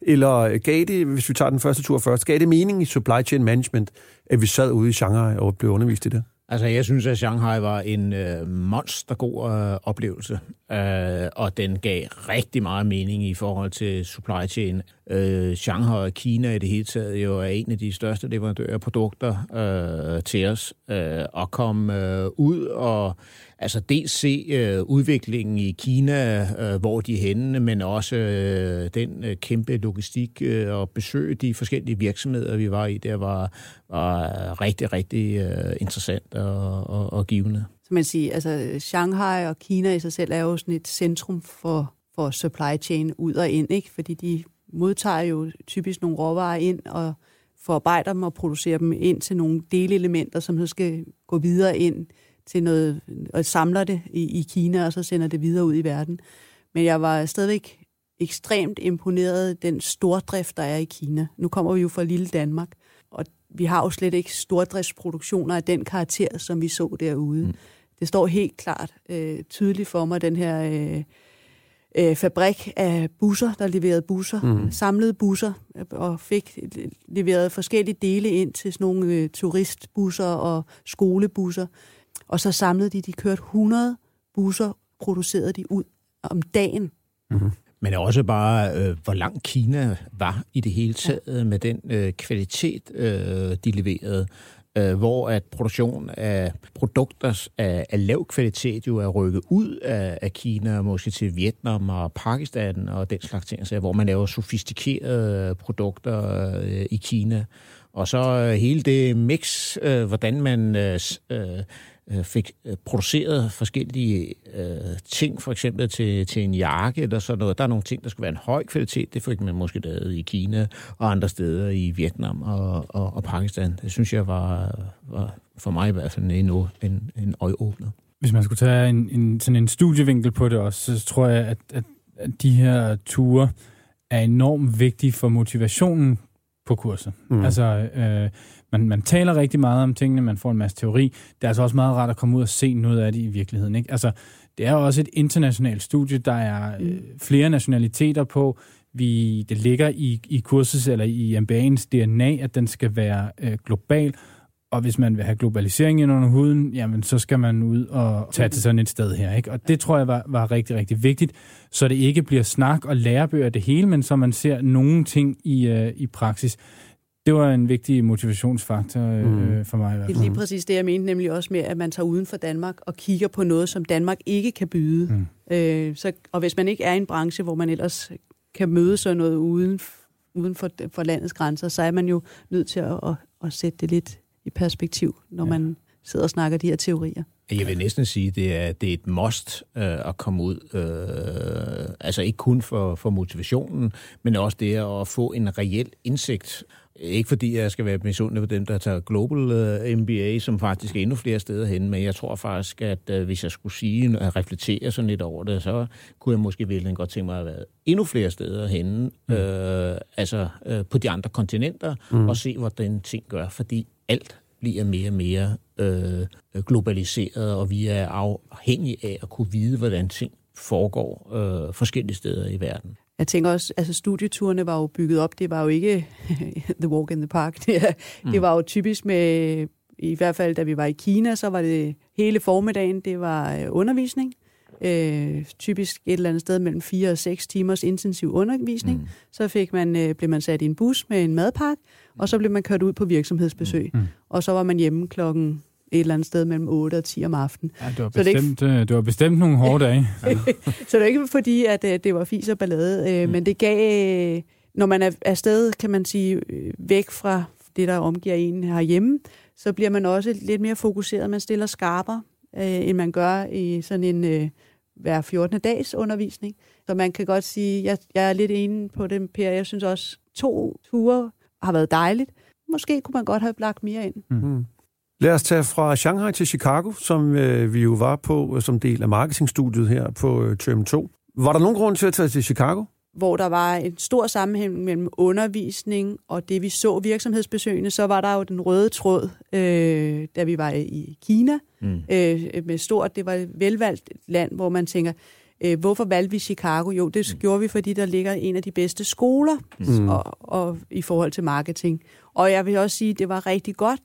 Eller gav det, hvis vi tager den første tur først, gav det mening i supply chain management, at vi sad ude i Shanghai og blev undervist i det? Altså, jeg synes, at Shanghai var en øh, monstergod øh, oplevelse, øh, og den gav rigtig meget mening i forhold til supply chain. Øh, Shanghai og Kina i det hele taget jo er en af de største leverandører af produkter øh, til os, øh, og kom øh, ud og altså dels se øh, udviklingen i Kina, øh, hvor de er henne, men også øh, den øh, kæmpe logistik øh, og besøge de forskellige virksomheder, vi var i, der var, var rigtig, rigtig øh, interessant og, og, og givende. Så man siger, altså Shanghai og Kina i sig selv er jo sådan et centrum for, for supply chain ud og ind, ikke? fordi de modtager jo typisk nogle råvarer ind og forarbejder dem og producerer dem ind til nogle delelementer, som så skal gå videre ind til noget, og samler det i, i Kina, og så sender det videre ud i verden. Men jeg var stadigvæk ekstremt imponeret den stordrift, der er i Kina. Nu kommer vi jo fra lille Danmark, og vi har jo slet ikke stordriftsproduktioner af den karakter, som vi så derude. Mm. Det står helt klart øh, tydeligt for mig, den her øh, øh, fabrik af busser, der leverede busser, mm. samlede busser, og fik leveret forskellige dele ind til sådan nogle øh, turistbusser og skolebusser. Og så samlede de, de kørte 100 busser, producerede de ud om dagen. Mm-hmm. Men også bare, øh, hvor langt Kina var i det hele taget ja. med den øh, kvalitet, øh, de leverede. Øh, hvor at produktion af produkter af, af lav kvalitet jo er rykket ud af, af Kina, måske til Vietnam og Pakistan og den slags ting, så, hvor man laver sofistikerede produkter øh, i Kina. Og så øh, hele det mix, øh, hvordan man øh, øh øh fik øh, produceret forskellige øh, ting, for eksempel til, til en jakke eller sådan noget. Der er nogle ting, der skulle være en høj kvalitet. Det fik man måske lavet i Kina og andre steder i Vietnam og, og, og Pakistan. Det synes jeg var, var for mig i hvert fald en, en, en øjeåbner. Hvis man skulle tage en, en, sådan en studievinkel på det også, så tror jeg, at, at, at de her ture er enormt vigtige for motivationen på kurset. Mm. Altså, øh, man, man taler rigtig meget om tingene, man får en masse teori. Det er altså også meget rart at komme ud og se noget af det i virkeligheden. Ikke? Altså, det er også et internationalt studie, der er øh, flere nationaliteter på. Vi, det ligger i, i kurset eller i MBA'ens DNA, at den skal være øh, global. Og hvis man vil have globalisering ind under huden, jamen så skal man ud og tage til sådan et sted her. Ikke? Og det tror jeg var, var rigtig, rigtig vigtigt, så det ikke bliver snak og lærebøger det hele, men så man ser nogle ting i, øh, i praksis. Det var en vigtig motivationsfaktor øh, mm. for mig. Det er lige præcis det, jeg mente, nemlig også med, at man tager uden for Danmark og kigger på noget, som Danmark ikke kan byde. Mm. Øh, så, og hvis man ikke er i en branche, hvor man ellers kan møde sådan noget uden, uden for, for landets grænser, så er man jo nødt til at, at, at sætte det lidt i perspektiv, når ja. man sidder og snakker de her teorier. Jeg vil næsten sige, at det er, det er et must øh, at komme ud. Øh, altså ikke kun for, for motivationen, men også det at få en reel indsigt. Ikke fordi jeg skal være misundelig på dem, der tager Global uh, MBA, som faktisk er endnu flere steder hen, men jeg tror faktisk, at uh, hvis jeg skulle sige at reflektere sådan lidt over det, så kunne jeg måske virkelig godt tænke mig at være endnu flere steder henne, mm. øh, altså uh, på de andre kontinenter, mm. og se, hvordan ting gør, fordi alt bliver mere og mere øh, globaliseret, og vi er afhængige af at kunne vide, hvordan ting foregår øh, forskellige steder i verden. Jeg tænker også, altså studieturene var jo bygget op, det var jo ikke The Walk in the Park. Det, mm. det var jo typisk med, i hvert fald da vi var i Kina, så var det hele formiddagen, det var øh, undervisning. Øh, typisk et eller andet sted mellem 4 og 6 timers intensiv undervisning. Mm. Så fik man, øh, blev man sat i en bus med en madpakke, og så blev man kørt ud på virksomhedsbesøg. Mm. Og så var man hjemme klokken et eller andet sted mellem 8 og 10 om aftenen. Ja, det var bestemt, det, ikke... Øh, det var bestemt nogle hårde dage. Ja. så det er ikke fordi, at øh, det var fis og ballade, øh, mm. men det gav, når man er afsted, kan man sige, væk fra det, der omgiver en herhjemme, så bliver man også lidt mere fokuseret. Man stiller skarpere, end man gør i sådan en hver 14. dags undervisning. Så man kan godt sige, jeg, jeg er lidt enig på det, Per. Jeg synes også, to ture har været dejligt. Måske kunne man godt have lagt mere ind. Mm. Lad os tage fra Shanghai til Chicago, som øh, vi jo var på øh, som del af marketingstudiet her på øh, term 2. Var der nogen grund til at tage til Chicago? Hvor der var en stor sammenhæng mellem undervisning og det, vi så virksomhedsbesøgende, så var der jo den røde tråd, øh, da vi var i Kina. Mm. Øh, med stort, det var et velvalgt land, hvor man tænker, øh, hvorfor valgte vi Chicago? Jo, det mm. gjorde vi, fordi der ligger en af de bedste skoler mm. og, og, i forhold til marketing. Og jeg vil også sige, at det var rigtig godt,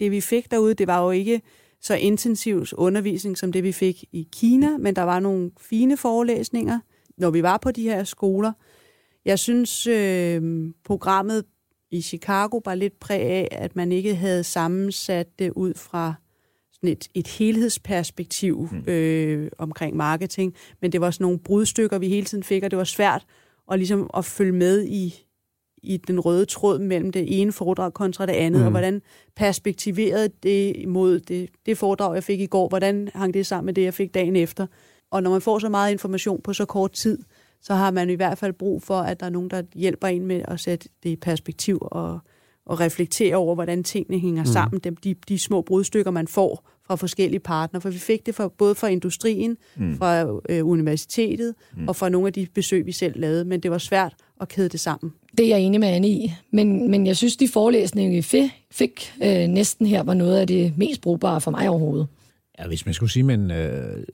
det vi fik derude, det var jo ikke så intensiv undervisning som det, vi fik i Kina, men der var nogle fine forelæsninger, når vi var på de her skoler. Jeg synes, øh, programmet i Chicago var lidt præg af, at man ikke havde sammensat det ud fra sådan et, et helhedsperspektiv mm. øh, omkring marketing, men det var sådan nogle brudstykker, vi hele tiden fik, og det var svært at, ligesom at følge med i, i den røde tråd mellem det ene foredrag kontra det andet, mm. og hvordan perspektiverede det mod det, det foredrag, jeg fik i går, hvordan hang det sammen med det, jeg fik dagen efter. Og når man får så meget information på så kort tid, så har man i hvert fald brug for, at der er nogen, der hjælper en med at sætte det i perspektiv og, og reflektere over, hvordan tingene hænger mm. sammen. De, de, de små brudstykker, man får fra forskellige partnere. For vi fik det fra, både fra industrien, mm. fra øh, universitetet mm. og fra nogle af de besøg, vi selv lavede. Men det var svært at kæde det sammen. Det er jeg enig med Anne i. Men, men jeg synes, de forelæsninger, vi fik, fik øh, næsten her, var noget af det mest brugbare for mig overhovedet. Ja, hvis man skulle sige, man øh,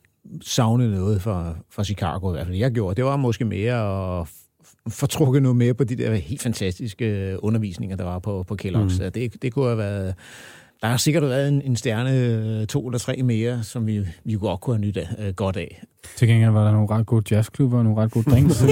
savnede noget fra, fra Chicago, i hvert fald jeg gjorde, det var måske mere at fortrukke noget mere på de der helt fantastiske undervisninger, der var på, på Kellogg's. Mm. Det, det kunne have været der har sikkert været en, en stjerne, øh, to eller tre mere, som vi, vi godt kunne have nyt af, uh, godt af. Til gengæld var der nogle ret gode jazzklubber og nogle ret gode drinks.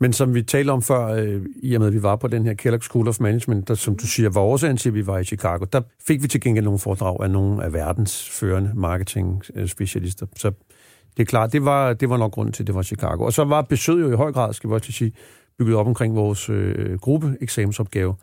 Men som vi talte om før, øh, i og med at vi var på den her Kellogg School of Management, der som du siger var årsagen til, at vi var i Chicago, der fik vi til gengæld nogle foredrag af nogle af verdens førende marketing-specialister. Så det er klart, det var, det var nok grund til, at det var Chicago. Og så var besøget jo i høj grad, skal vi også sige, bygget op omkring vores øh, gruppeeksamensopgave.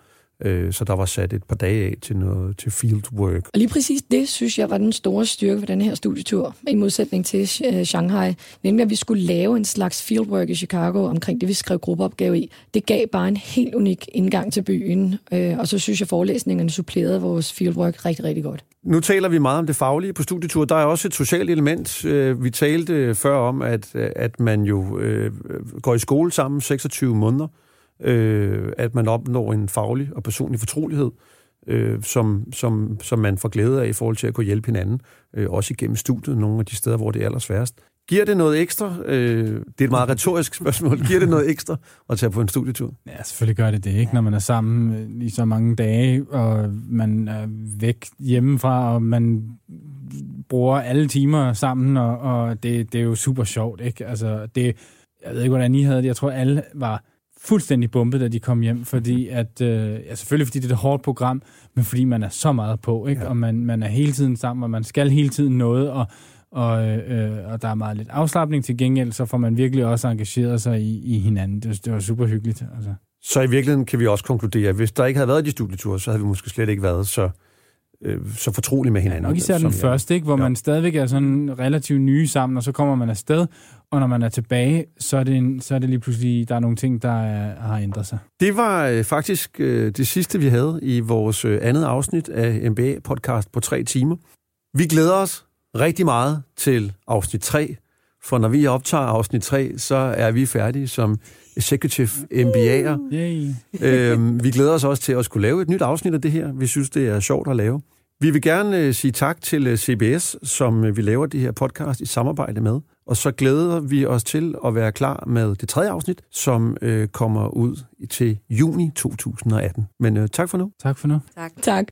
Øh, så der var sat et par dage af til, noget, til fieldwork. Og lige præcis det, synes jeg, var den store styrke for den her studietur, i modsætning til uh, Shanghai. Nemlig, at vi skulle lave en slags fieldwork i Chicago omkring det, vi skrev gruppeopgave i. Det gav bare en helt unik indgang til byen, uh, og så synes jeg, forelæsningerne supplerede vores fieldwork rigtig, rigtig godt. Nu taler vi meget om det faglige på studietur. Der er også et socialt element. Vi talte før om, at, at man jo øh, går i skole sammen 26 måneder øh, at man opnår en faglig og personlig fortrolighed, øh, som, som, som man får glæde af i forhold til at kunne hjælpe hinanden, øh, også igennem studiet, nogle af de steder, hvor det er allersværest. Giver det noget ekstra? Øh, det er et meget retorisk spørgsmål. Giver det noget ekstra at tage på en studietur? Ja, selvfølgelig gør det det, ikke? Når man er sammen i så mange dage, og man er væk hjemmefra, og man bruger alle timer sammen, og, og det, det er jo super sjovt, ikke? Altså, det, jeg ved ikke, hvordan I havde det. Jeg tror, alle var fuldstændig bumpet, da de kom hjem, fordi mhm. at, øh, ja, selvfølgelig fordi det er et hårdt program, men fordi man er så meget på, ikke? Ja. og man, man er hele tiden sammen, og man skal hele tiden noget, og, og, øh, og der er meget lidt afslappning til gengæld, så får man virkelig også engageret sig i, i hinanden. Det, det var super hyggeligt. Altså. Så i virkeligheden kan vi også konkludere, at hvis der ikke havde været de studieture, så havde vi måske slet ikke været så øh, så fortrolige med hinanden. Nok især den som første, ikke? hvor Ja. man stadigvæk er sådan relativt nye sammen, og så kommer man afsted, og når man er tilbage, så er det, en, så er det lige pludselig, der er nogle ting, der er, har ændret sig. Det var øh, faktisk øh, det sidste, vi havde i vores øh, andet afsnit af MBA-podcast på tre timer. Vi glæder os rigtig meget til afsnit 3, for når vi optager afsnit 3, så er vi færdige som executive MBA'er. Yay. øhm, vi glæder os også til at skulle lave et nyt afsnit af det her. Vi synes, det er sjovt at lave. Vi vil gerne øh, sige tak til øh, CBS, som øh, vi laver det her podcast i samarbejde med. Og så glæder vi os til at være klar med det tredje afsnit, som øh, kommer ud til juni 2018. Men øh, tak for nu. Tak for nu. Tak. Tak.